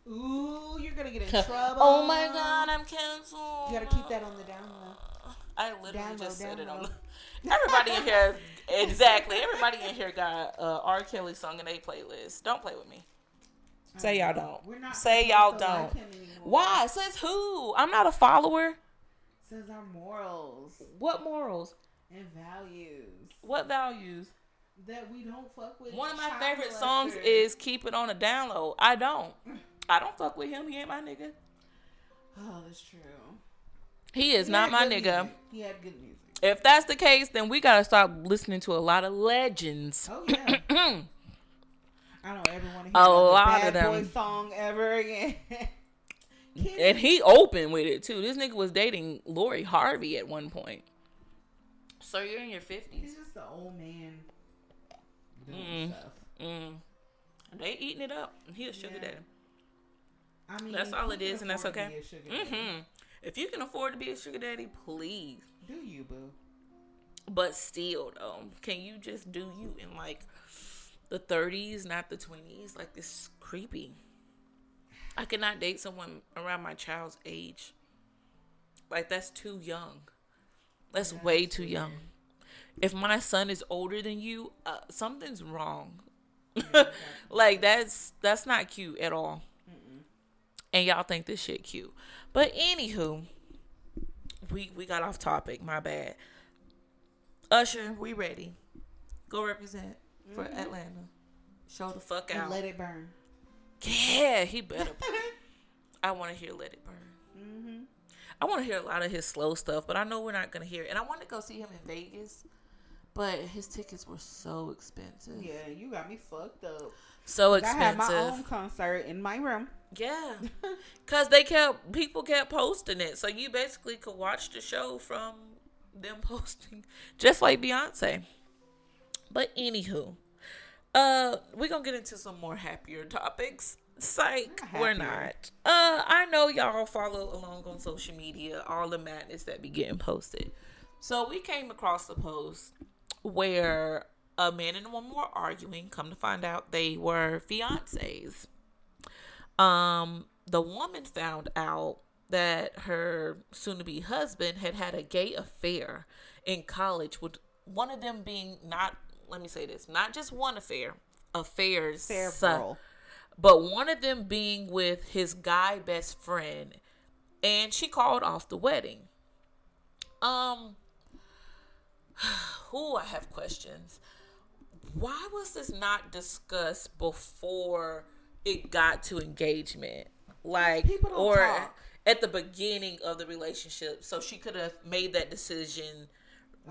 Ooh, you're gonna get in trouble. Oh my god, I'm canceled. You gotta keep that on the down low. I literally Down just low, said it on. The, everybody in here, exactly. Everybody in here got uh, R. Kelly song in a playlist. Don't play with me. Say y'all don't. We're not Say y'all don't. like. Why? Says who? I'm not a follower. Says our morals What morals? and values What values? that we don't fuck with. One of my favorite songs is "Keep It on a Download." I don't. [LAUGHS] I don't fuck with him. He ain't my nigga. Oh, that's true. He is He not my nigga. music. He had good music. If that's the case, then we gotta stop listening to a lot of legends. Oh yeah. [CLEARS THROAT] I don't ever want to hear A lot bad of them. boy song ever again. [LAUGHS] And he opened with it too. This nigga was dating Lori Harvey at one point. So you're in your fifties. He's fifties. just an old man doing Mm-mm. stuff. Mm. They eating it up. He a sugar Yeah. daddy. I mean, That's all who it can is, and that's okay. be a sugar daddy? hmm If you can afford to be a sugar daddy, please. Do you, boo? But still, though, can you just do you in like the 30s, not the 20s? Like this is creepy. I cannot date someone around my child's age. Like that's too young. That's way too young. If my son is older than you, uh, something's wrong. [LAUGHS] like that's that's not cute at all. And y'all think this shit cute. But anywho, we we got off topic. My bad. Usher, we ready. Go represent for Atlanta. Show the fuck And out. let it burn. yeah, he better. [LAUGHS] I want to hear Let It Burn. Mm-hmm. I want to hear a lot of his slow stuff, but I know we're not gonna hear it. And I want to go see him in Vegas, but his tickets were so expensive. Yeah, you got me fucked up. So expensive. I had my own concert in my room. Yeah, [LAUGHS] cause they kept people kept posting it, so you basically could watch the show from them [LAUGHS] posting, just like Beyonce. But anywho, uh, we're gonna get into some more happier topics. Psych, Not we're not. Uh, I know y'all follow along on social media all the madness that be getting posted. So we came across a post where a man and a woman were arguing. Come to find out, they were fiancés um the woman found out that her soon-to-be husband had had a gay affair in college with one of them being not let me say this not just one affair affairs Several. but one of them being with his guy best friend and she called off the wedding um [SIGHS] who i have questions why was this not discussed before it got to engagement like or talk. at the beginning of the relationship so she could have made that decision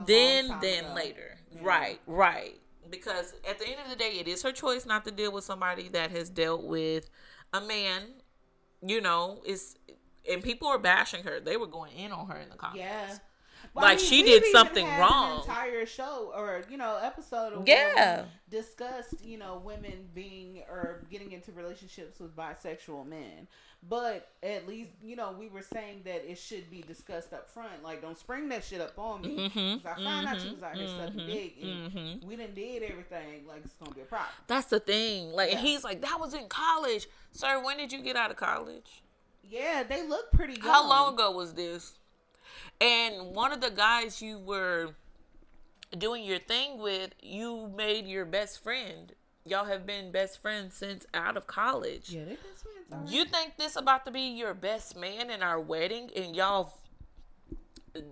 then then ago. later Yeah. right right because at the end of the day it is her choice not to deal with somebody that has dealt with a man you know is and people are bashing her they were going in on her in the comments Yeah. Like, she we've did something wrong. Entire show or you know episode of Yeah. discussed you know women being or getting into relationships with bisexual men, but at least you know we were saying that it should be discussed up front. Like, don't spring that shit up on me. Mhm, 'Cause I found out you mhm, was out here sucking mhm, dick, and mhm. we done did everything. Like, it's gonna be a problem. That's the thing. Like Yeah. he's like, that was in college. Sir, when did you get out of college? Yeah, they look pretty. Young. How long ago was this? And one of the guys you were doing your thing with, you made your best friend. Y'all have been best friends since out of college. Yeah, they been friends. already. You think this about to be your best man in our wedding and y'all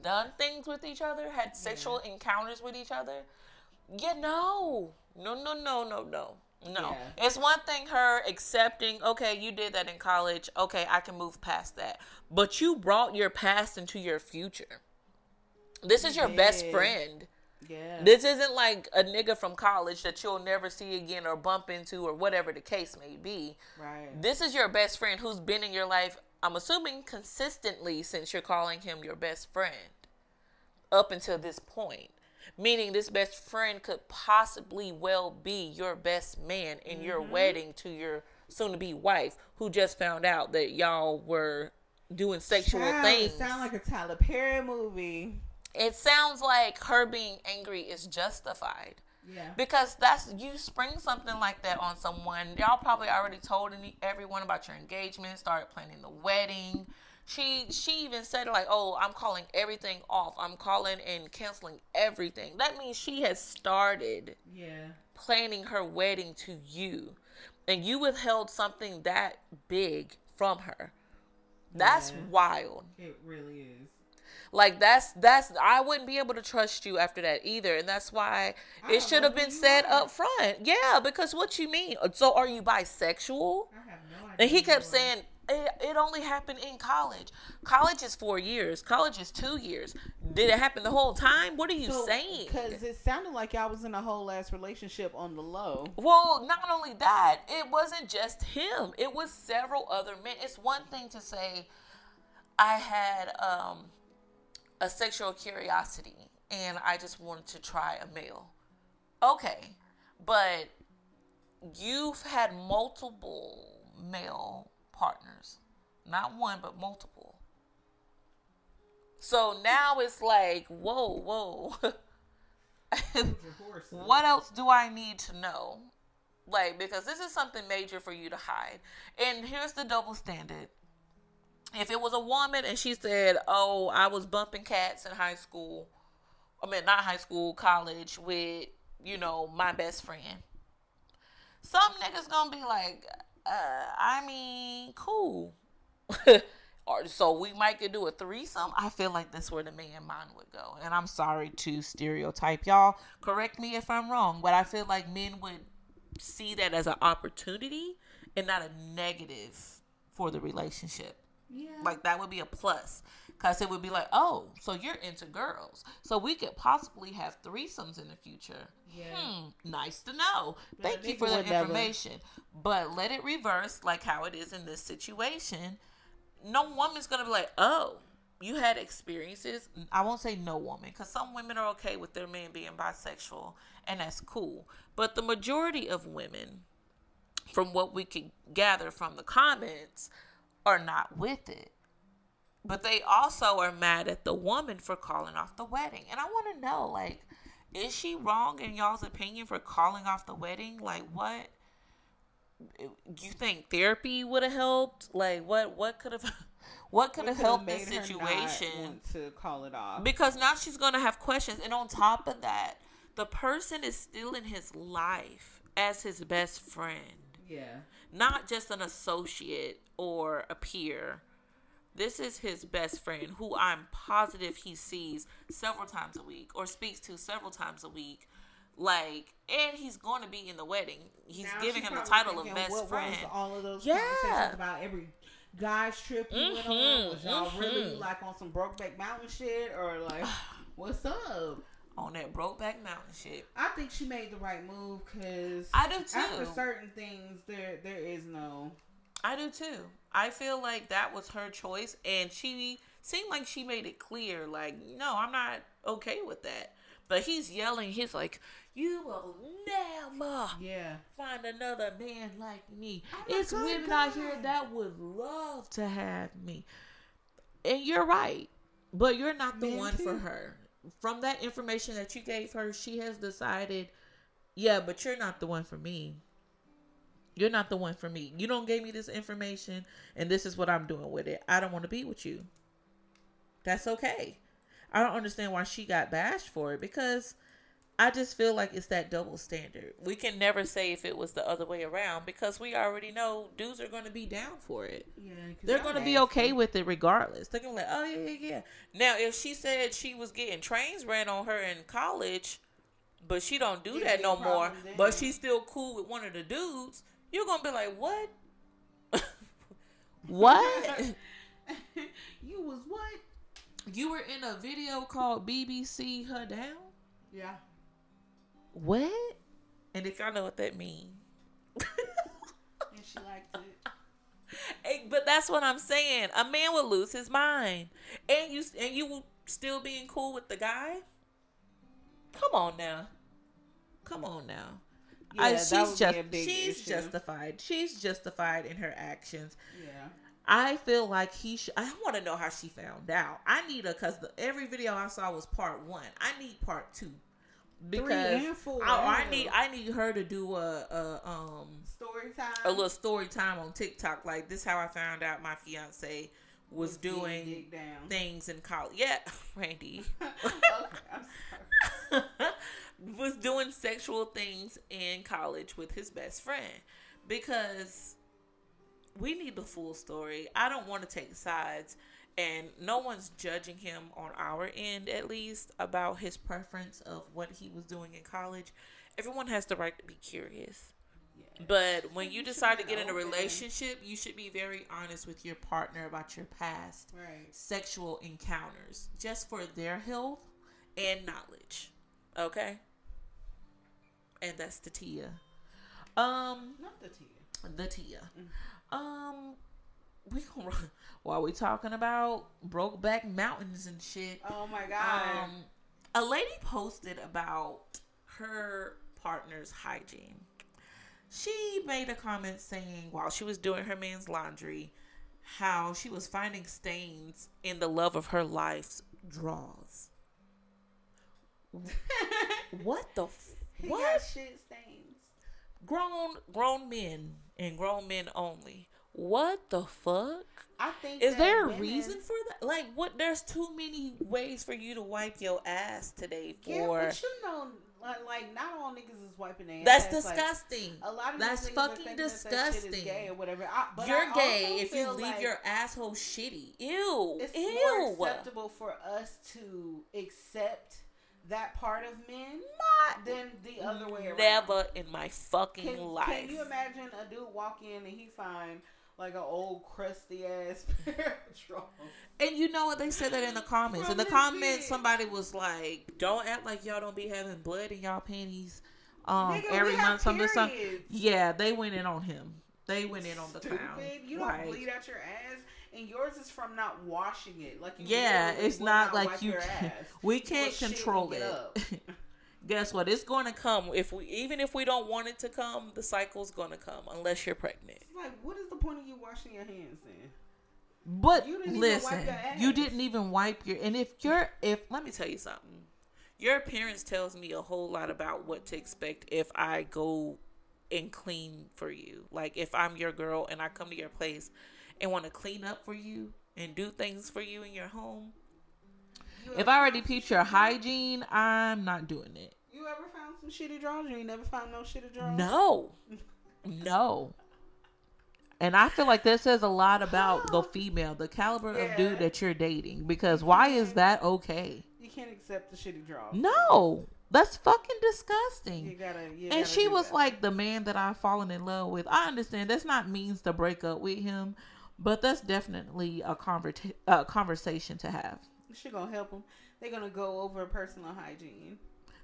done things with each other, had sexual encounters with each other? Yeah, no. No, no, no, no, no. No. Yeah. It's one thing her accepting, okay, you did that in college. Okay, I can move past that. But you brought your past into your future. This is your best friend. yeah. This isn't like a nigga from college that you'll never see again or bump into or whatever the case may be. right. This is your best friend who's been in your life, I'm assuming consistently since you're calling him your best friend up until this point. Meaning this best friend could possibly well be your best man in your Mm-hmm. wedding to your soon to be wife who just found out that y'all were doing sexual Child, things. It sound like a Tyler Perry movie. it sounds like her being angry is justified. Yeah. Because that's you spring something like that on someone. Y'all probably already told any, everyone about your engagement, started planning the wedding. She she even said like, "Oh, I'm calling everything off. I'm calling and canceling everything." That means she has started Yeah. planning her wedding to you. And you withheld something that big from her. That's Yeah. wild. It really is. Like that's that's I wouldn't be able to trust you after that either, and that's why it should have been said are. up front. Yeah, because what you mean? So are you bisexual? I have no idea. And he kept saying it, it only happened in college. College is four years. College is two years. Did it happen the whole time? What are you saying? Because it sounded like y'all was in a whole ass relationship on the low. Well, not only that, it wasn't just him. It was several other men. It's one thing to say I had um, a sexual curiosity and I just wanted to try a male. Okay, but you've had multiple male partners, not one but multiple. So now it's like, whoa, whoa. [LAUGHS] What else do I need to know? Like, because this is something major for you to hide. And here's the double standard. If it was a woman and she said, Oh, I was bumping cats in high school, I mean, not high school, college, with, you know, my best friend. Some niggas gonna be like, uh, I mean, cool. [LAUGHS] or so we might could do a threesome. I feel like that's where the man mind would go. And I'm sorry to stereotype y'all. Correct me if I'm wrong, but I feel like men would see that as an opportunity and not a negative for the relationship. Yeah. Like that would be a plus. Cause it would be like, oh, so you're into girls. So we could possibly have threesomes in the future. Yeah. Hmm, nice to know. Thank you for the never- information. But let it reverse like how it is in this situation. No woman's gonna be like, oh, you had experiences. I won't say no woman, because some women are okay with their man being bisexual, and that's cool. But the majority of women, from what we could gather from the comments, are not with it. But they also are mad at the woman for calling off the wedding. And I want to know, like, is she wrong in y'all's opinion for calling off the wedding? Like, what? You think therapy would have helped? Like, what? What could have? [LAUGHS] What could have helped this made her not situation? to call it off. Because now she's gonna have questions, and on top of that, the person is still in his life as his best friend yeah. Not just an associate or a peer. This is his best friend who I'm positive he sees several times a week or speaks to several times a week. Like, and he's going to be in the wedding. He's Now giving him the title of best what friend. Was all of those Yeah. conversations about every guy's trip you went on? Was y'all really mhm. like on some Brokeback Mountain shit, or like, [SIGHS] what's up? On that Brokeback Mountain shit. I think she made the right move because I do too. after certain things, there there is no. I do too. I feel like that was her choice, and she seemed like she made it clear, like, no, I'm not okay with that. But he's yelling. He's like, "You will never Yeah. find another man like me. It's women out here that would love to have me." And you're right, but you're not the one for her. From that information that you gave her, she has decided, yeah, but you're not the one for me. You're not the one for me. You don't give me this information, and this is what I'm doing with it. I don't want to be with you. That's okay. I don't understand why she got bashed for it because I just feel like it's that double standard. We can never say if it was the other way around because we already know dudes are going to be down for it. Yeah, They're going to be okay with it regardless. They're going to be like, oh, yeah, yeah, yeah. Now, if she said she was getting trains ran on her in college, but she don't do Yeah, that no more, but she's still cool with one of the dudes, you're going to be like, what? [LAUGHS] what? [LAUGHS] you was what? you were in a video called BBC Her Down? Yeah. What? And if y'all know what that means. [LAUGHS] And she liked it. Hey, but that's what I'm saying. A man will lose his mind, and you and you still being cool with the guy. Come on now, come on now. Yeah, that she's just a big she's issue. justified. She's justified in her actions. Yeah. I feel like he should. I want to know how she found out. I need a because every video I saw was part one. I need part two because and four, I, I need I need her to do a, a um Story time. a little story time on TikTok. Like this, how I found out my fiance was Getting doing down. things in college. Yeah, [LAUGHS] Randy [LAUGHS] okay, I'm sorry. [LAUGHS] was doing sexual things in college with his best friend because we need the full story. I don't want to take sides. And no one's judging him on our end, at least, about his preference of what he was doing in college. Everyone has the right to be curious. Yeah. But when you You decide to get in a relationship, you should be very honest with your partner about your past Right. sexual encounters, just for their health and knowledge. Okay? And that's the Tia. Um, Not the tea. the Tia. Um, we gonna run while we talking about Brokeback Mountains and shit. Oh my god. Um, a lady posted about her partner's hygiene. She made a comment saying while she was doing her man's laundry, how she was finding stains in the love of her life's drawers. [LAUGHS] What the f- what? shit stains. Grown grown men and grown men only. What the fuck? I think. Is there a women- reason for that? Like, what? There's too many ways for you to wipe your ass today. For Yeah, but you know, like, like not all niggas is wiping their that's ass. like, disgusting. a lot of That's niggas fucking thinking that that shit is disgusting. gay or whatever. I, but You're I gay if you leave like your asshole shitty. Ew. It's Ew. more acceptable for us to accept that part of men Not than the other way around. never in my fucking Can, life. can you imagine a dude walk in and he find like an old crusty ass [LAUGHS] pair of drawers? And you know what they said that in the comments. In the comments, somebody was like, "Don't act like y'all don't be having blood in y'all panties um, Nigga, every month." Something, something. Yeah, they went in on him. They went in on the Stupid. clown. You don't Like, bleed out your ass, and yours is from not washing it. Like Yeah, it's will not like you. Can, we can't control it. [LAUGHS] Guess what? It's going to come. If we, even if we don't want it to come, the cycle's going to come unless you're pregnant. It's like, what is the point of you washing your hands then? But You didn't even listen, wipe your you didn't even wipe your. And if you're, if let me tell you something, your appearance tells me a whole lot about what to expect if I go and clean for you. Like if I'm your girl and I come to your place and want to clean up for you and do things for you in your home. You If I already your hygiene, I'm not doing it. You ever found some shitty drawers? You ain't never found no shitty drawers? No, no. And I feel like that says a lot about the [GASPS] female, the caliber of dude that you're dating. Because why is that okay? You can't accept the shitty drawers. No, that's fucking You disgusting. gotta. You And she was that. like the man that I've fallen in love with. I understand that's not means to break up with him, but that's definitely a, converta- a conversation to have. She gonna help them. They're gonna go over personal hygiene.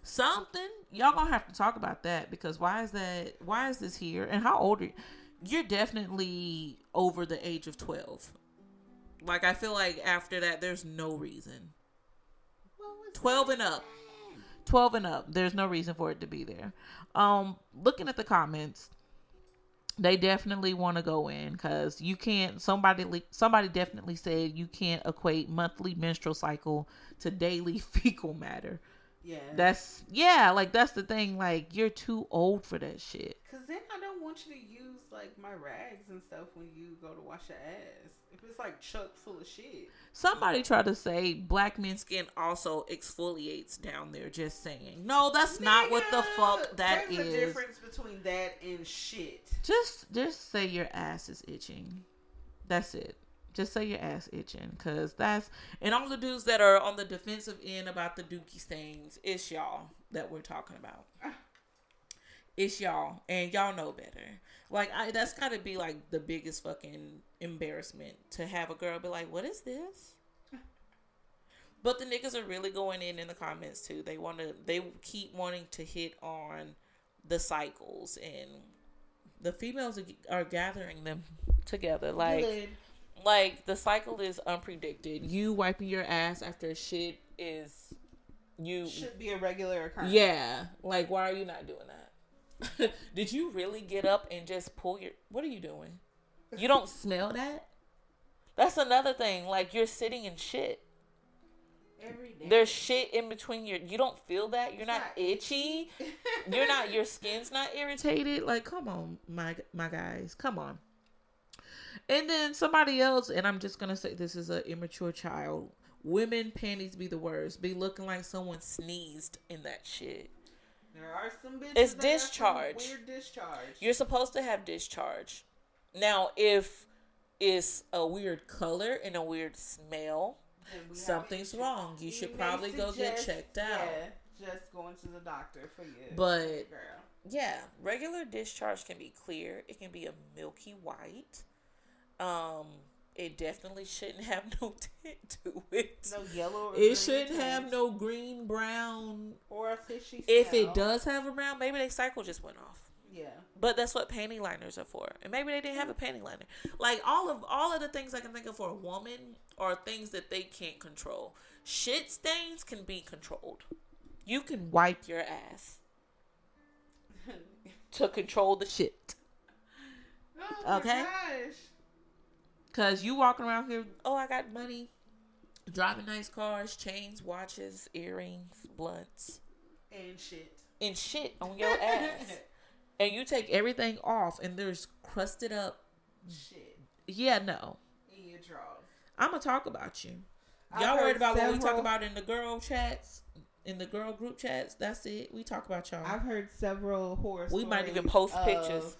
Something y'all gonna have to talk about that because why is that? Why is this here? And how old are you? You're definitely over the age of twelve. Like I feel like after that, there's no reason. 12 and up. 12 and up. There's no reason for it to be there. Um, looking at the comments, they definitely want to go in because you can't. Somebody, somebody definitely said you can't equate monthly menstrual cycle to daily [LAUGHS] fecal matter. Yeah. That's yeah, like that's the thing. Like you're too old for that shit. Cause then I don't want you to use like my rags and stuff when you go to wash your ass. If it's like chuck full of shit. Somebody tried to say black men's skin also exfoliates down there. Just saying, no, that's not what the fuck that There's a difference between that and shit. Just just say your ass is itching. That's it. Just say your ass itching, cause that's and all the dudes that are on the defensive end about the dookie stains, it's y'all that we're talking about. It's y'all, and y'all know better. Like I, that's got to be like the biggest fucking embarrassment to have a girl be like, "What is this?" But the niggas are really going in in the comments too. They want to. They keep wanting to hit on the cycles, and the females are, are gathering them together. Like, Good. Like the cycle is unpredicted. You wiping your ass after shit is you. should be a regular occurrence. Yeah. Like, why are you not doing that? [LAUGHS] Did you really get up and just pull your? What are you doing? You don't [LAUGHS] smell that. That's another thing. Like you're sitting in shit. Every day. There's shit in between your. You don't feel that. You're not not itchy. [LAUGHS] You're not. Your skin's not irritated. Like, come on, my my guys, come on. And then somebody else, and I'm just gonna say this is an immature child. Women panties be the worst. Be looking like someone sneezed in that shit. There are some bitches. It's that got some discharge. Weird discharge. You're supposed to have discharge. Now, if it's a weird color and a weird smell, something's wrong. You should probably go get checked out. Yeah, just going to the doctor for you. But girl, yeah, regular discharge can be clear. It can be a milky white. Um, it definitely shouldn't have no [LAUGHS] tint to it. no yellow. Or it shouldn't have no green, brown. or a fishy. If it does have a brown, maybe their cycle just went off. yeah. But that's what panty liners are for. And maybe they didn't have a panty liner. Like all of all of the things I can think of for a woman are things that they can't control. Shit stains can be controlled. You can wipe your ass [LAUGHS] to control the shit. Oh my Okay. gosh. Cause you walking around here, oh I got money, driving nice cars, chains, watches, earrings, blunts, And shit. and shit on your ass. [LAUGHS] and you take everything off and there's crusted up shit. yeah, no. In your drawers. I'm gonna talk about you. Y'all worried about what we talk about in the girl chats, in the girl group chats. That's it. We talk about y'all. I've heard several horror. We might even stories post pictures.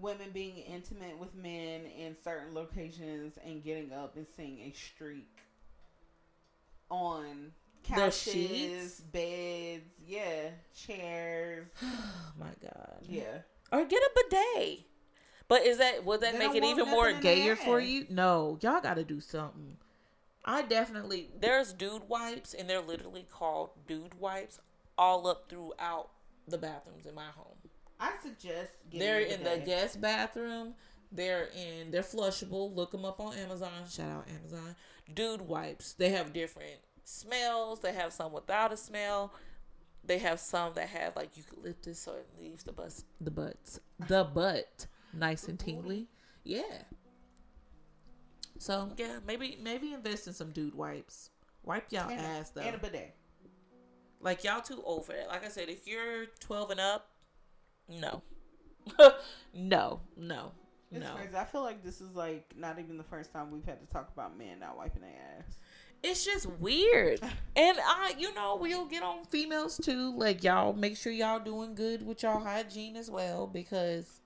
Of Women being intimate with men in certain locations and getting up and seeing a streak on Their couches, sheets? beds, yeah, chairs, [SIGHS] oh my god. yeah. Or get a bidet. But is that would that They make it even more nothing in their gayer for you? No, y'all got to do something. I definitely there's dude wipes and they're literally called dude wipes all up throughout the bathrooms in my home. I suggest getting They're in the bidet. guest bathroom. They're in. They're flushable. Look them up on Amazon. Shout out Amazon. Dude wipes. They have different smells. They have some without a smell. They have some that have like eucalyptus, so it leaves the butts, the butts, the butt nice and tingly. Yeah. So yeah, maybe maybe invest in some dude wipes. Wipe y'all and, ass though. and a bidet. Like y'all too over it. Like I said, if you're 12 and up, no, [LAUGHS] no, no, It's no. crazy. I feel like this is like not even the first time we've had to talk about men not wiping their ass. It's just weird. [LAUGHS] And I, you know, we'll get on females too. Like y'all, make sure y'all doing good with y'all hygiene as well because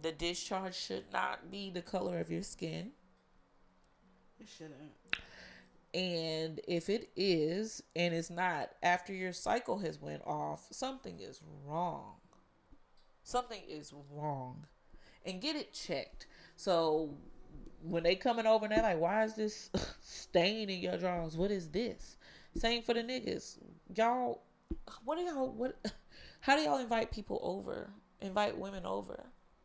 the discharge should not be the color of your skin. It shouldn't. And if it is, and it's not after your cycle has went off, something is wrong. Something is wrong, and get it checked. So when they coming over and they're like, "Why is this [LAUGHS] stain in your drawers? What is this?" Same for the niggas. Y'all, what do y'all what? [LAUGHS] How do y'all invite people over? Invite women over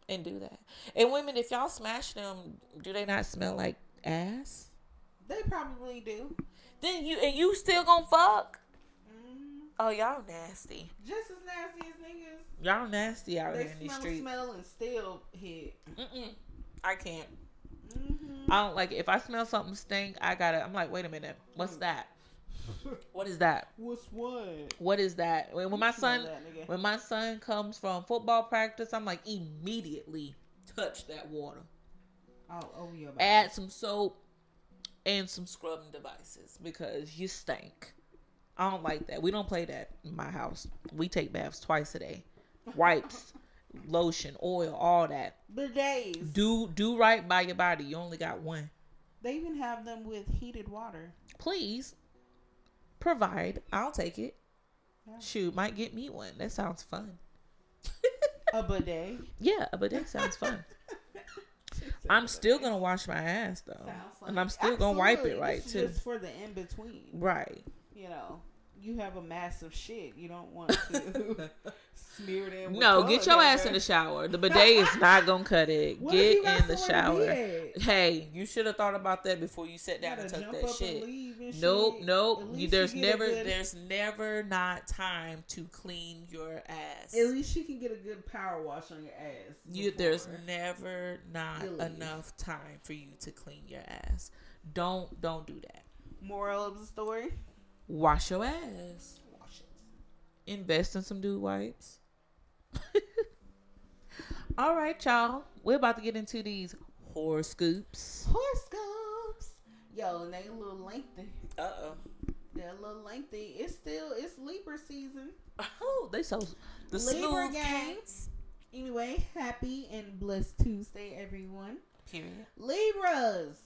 and do that. And women, if y'all smash them, do they not smell like ass? They probably do. Then you and you still gonna fuck? Oh, y'all nasty. just as nasty as niggas. Y'all nasty out They here in these smell, streets. smell, and still hit. Mm-mm. I can't. hmm I don't like it. If I smell something stink, I gotta. I'm like, wait a minute, what's that? [LAUGHS] What is that? What's what? What is that? When, when my son that, when my son comes from football practice, I'm like immediately touch that water. Oh, oh yeah. about Add some soap and some scrubbing devices because you stink. I don't like that. We don't play that in my house. We take baths twice a day. Wipes, [LAUGHS] lotion, oil, all that. Bidets. Do do right by your body. You only got one. They even have them with heated water. Please provide. I'll take it. Yeah. Shoot, might get me one. That sounds fun. A bidet. [LAUGHS] Yeah, but that sounds fun. [LAUGHS] I'm still gonna wash my ass though, like- and I'm still gonna wipe it right too. Just for the in between. Right. You know, you have a massive shit. You don't want to [LAUGHS] smear it in. With No, get your toilet ass in the shower. The bidet is not gonna cut it. [LAUGHS] What Get in the shower. be? Hey, you should have thought about that before you sat You down and gotta took that shit. and Nope, shit. nope. You, there's you never, good- there's never not time to clean your ass. At least you can get a good power wash on your ass. You, there's never not you enough time for you to clean your ass. Don't, don't do that. moral of the story. Wash your ass. Wash it. Invest in some dude wipes. [LAUGHS] All right, y'all. We're about to get into these horoscopes. Horoscopes. Yo, and they a little lengthy. Uh oh. They're a little lengthy. It's still it's Libra season. Oh, they so the Libra games. Anyway, happy and blessed Tuesday, everyone. Period. Libras.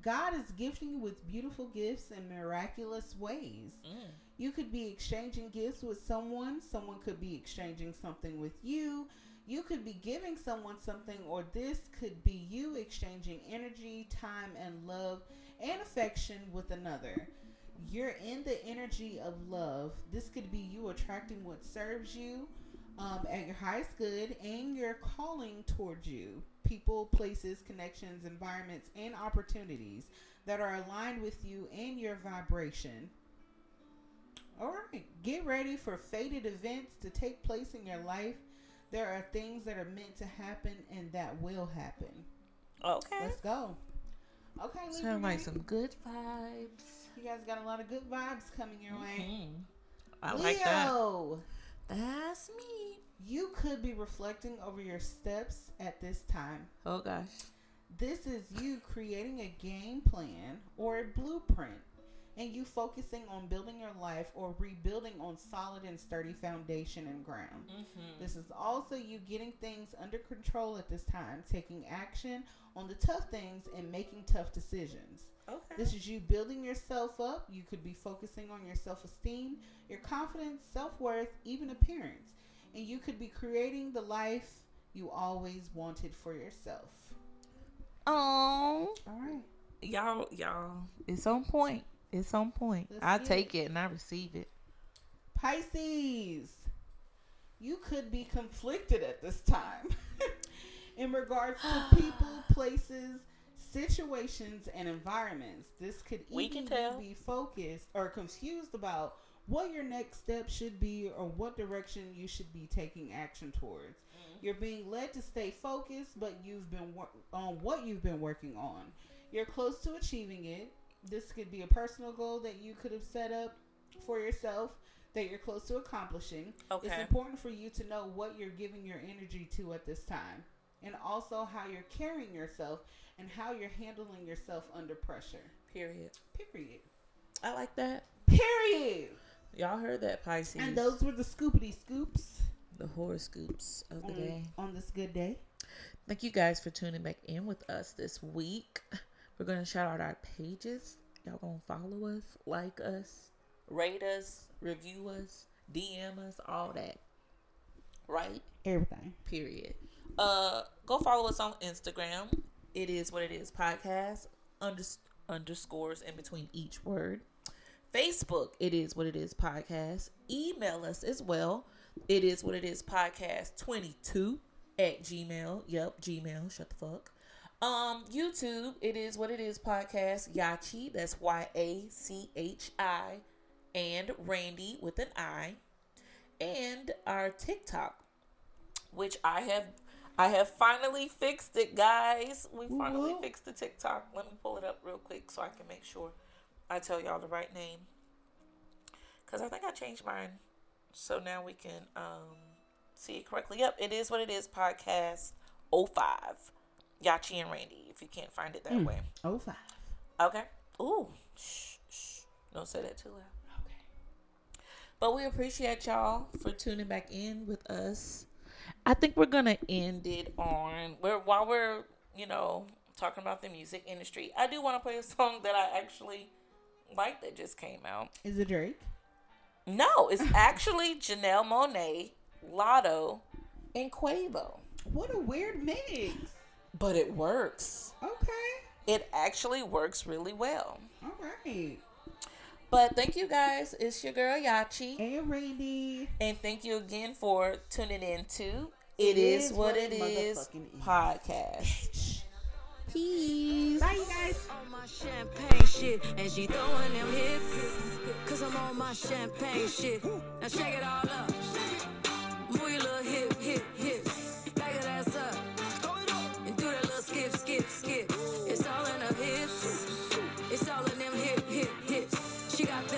God is gifting you with beautiful gifts in miraculous ways. Mm. You could be exchanging gifts with someone. Someone could be exchanging something with you. You could be giving someone something, or this could be you exchanging energy, time, and love and affection with another. You're in the energy of love. This could be you attracting what serves you um, at your highest good and you're calling towards you people, places, connections, environments, and opportunities that are aligned with you and your vibration. All right, get ready for fated events to take place in your life. There are things that are meant to happen and that will happen. Okay. Let's go. Okay, Libra Sound like some good vibes. You guys got a lot of good vibes coming your way. Mhm. I like that. That's me. You could be reflecting over your steps at this time. Oh gosh. This is you creating a game plan or a blueprint and you focusing on building your life or rebuilding on solid and sturdy foundation and ground. Mm-hmm. This is also you getting things under control at this time, taking action on the tough things and making tough decisions. Okay. This is you building yourself up. You could be focusing on your self esteem, your confidence, self worth, even appearance. And you could be creating the life you always wanted for yourself. Oh, All right. y'all, y'all, it's on point. It's on point. Let's I take it and I receive it. Pisces, you could be conflicted at this time [LAUGHS] in regards to [SIGHS] people, places, situations, and environments. This could even be focused or confused about what your next step should be or what direction you should be taking action towards. Mm-hmm. You're being led to stay focused, but you've been wor- on what you've been working on. You're close to achieving it. This could be a personal goal that you could have set up for yourself that you're close to accomplishing. Okay. It's important for you to know what you're giving your energy to at this time, and also how you're carrying yourself and how you're handling yourself under pressure. Period. Period. I like that. Period. Y'all heard that, Pisces. And those were the scoopity scoops the horoscopes of the on, day. on this good day. Thank you guys for tuning back in with us this week. We're gonna shout out our pages. Y'all gonna follow us, like us, rate us, review us, DM us, all that. Right? Everything. Period. Uh, go follow us on Instagram. It is what it is podcast unders- underscores in between each word. Facebook. It is what it is podcast. Email us as well. It is what it is podcast twenty two at Gmail. Yep, Gmail. Shut the fuck. Um, YouTube. It is what it is podcast. Yachi. That's Y A C H I, and Randy with an I, and our TikTok which I have I have finally fixed it, guys. We finally Woo-woo. fixed the TikTok. Let me pull it up real quick so I can make sure I tell y'all the right name. because I think I changed mine, so now we can um see it correctly. Yep, it is what it is. Podcast 05. Yachi and Randy. If you can't find it that way. Oh five. Okay. Ooh. Shh, shh. Don't say that too loud. Okay. But we appreciate y'all for tuning back in with us. I think we're gonna end it on where while we're you know talking about the music industry. I do want to play a song that I actually like that just came out. Is it Drake? No, it's [LAUGHS] actually Janelle Monáe, Latto, and Quavo. What a weird mix. But it works. Okay. It actually works really well. All right. But thank you guys. It's your girl Yachi. And Randy. And thank you again for tuning in to It Is What It Is is. podcast. Peace. Bye, you guys. on my champagne shit, and she throwing them hips. Cause I'm on my champagne shit. Now shake it all up. Move your little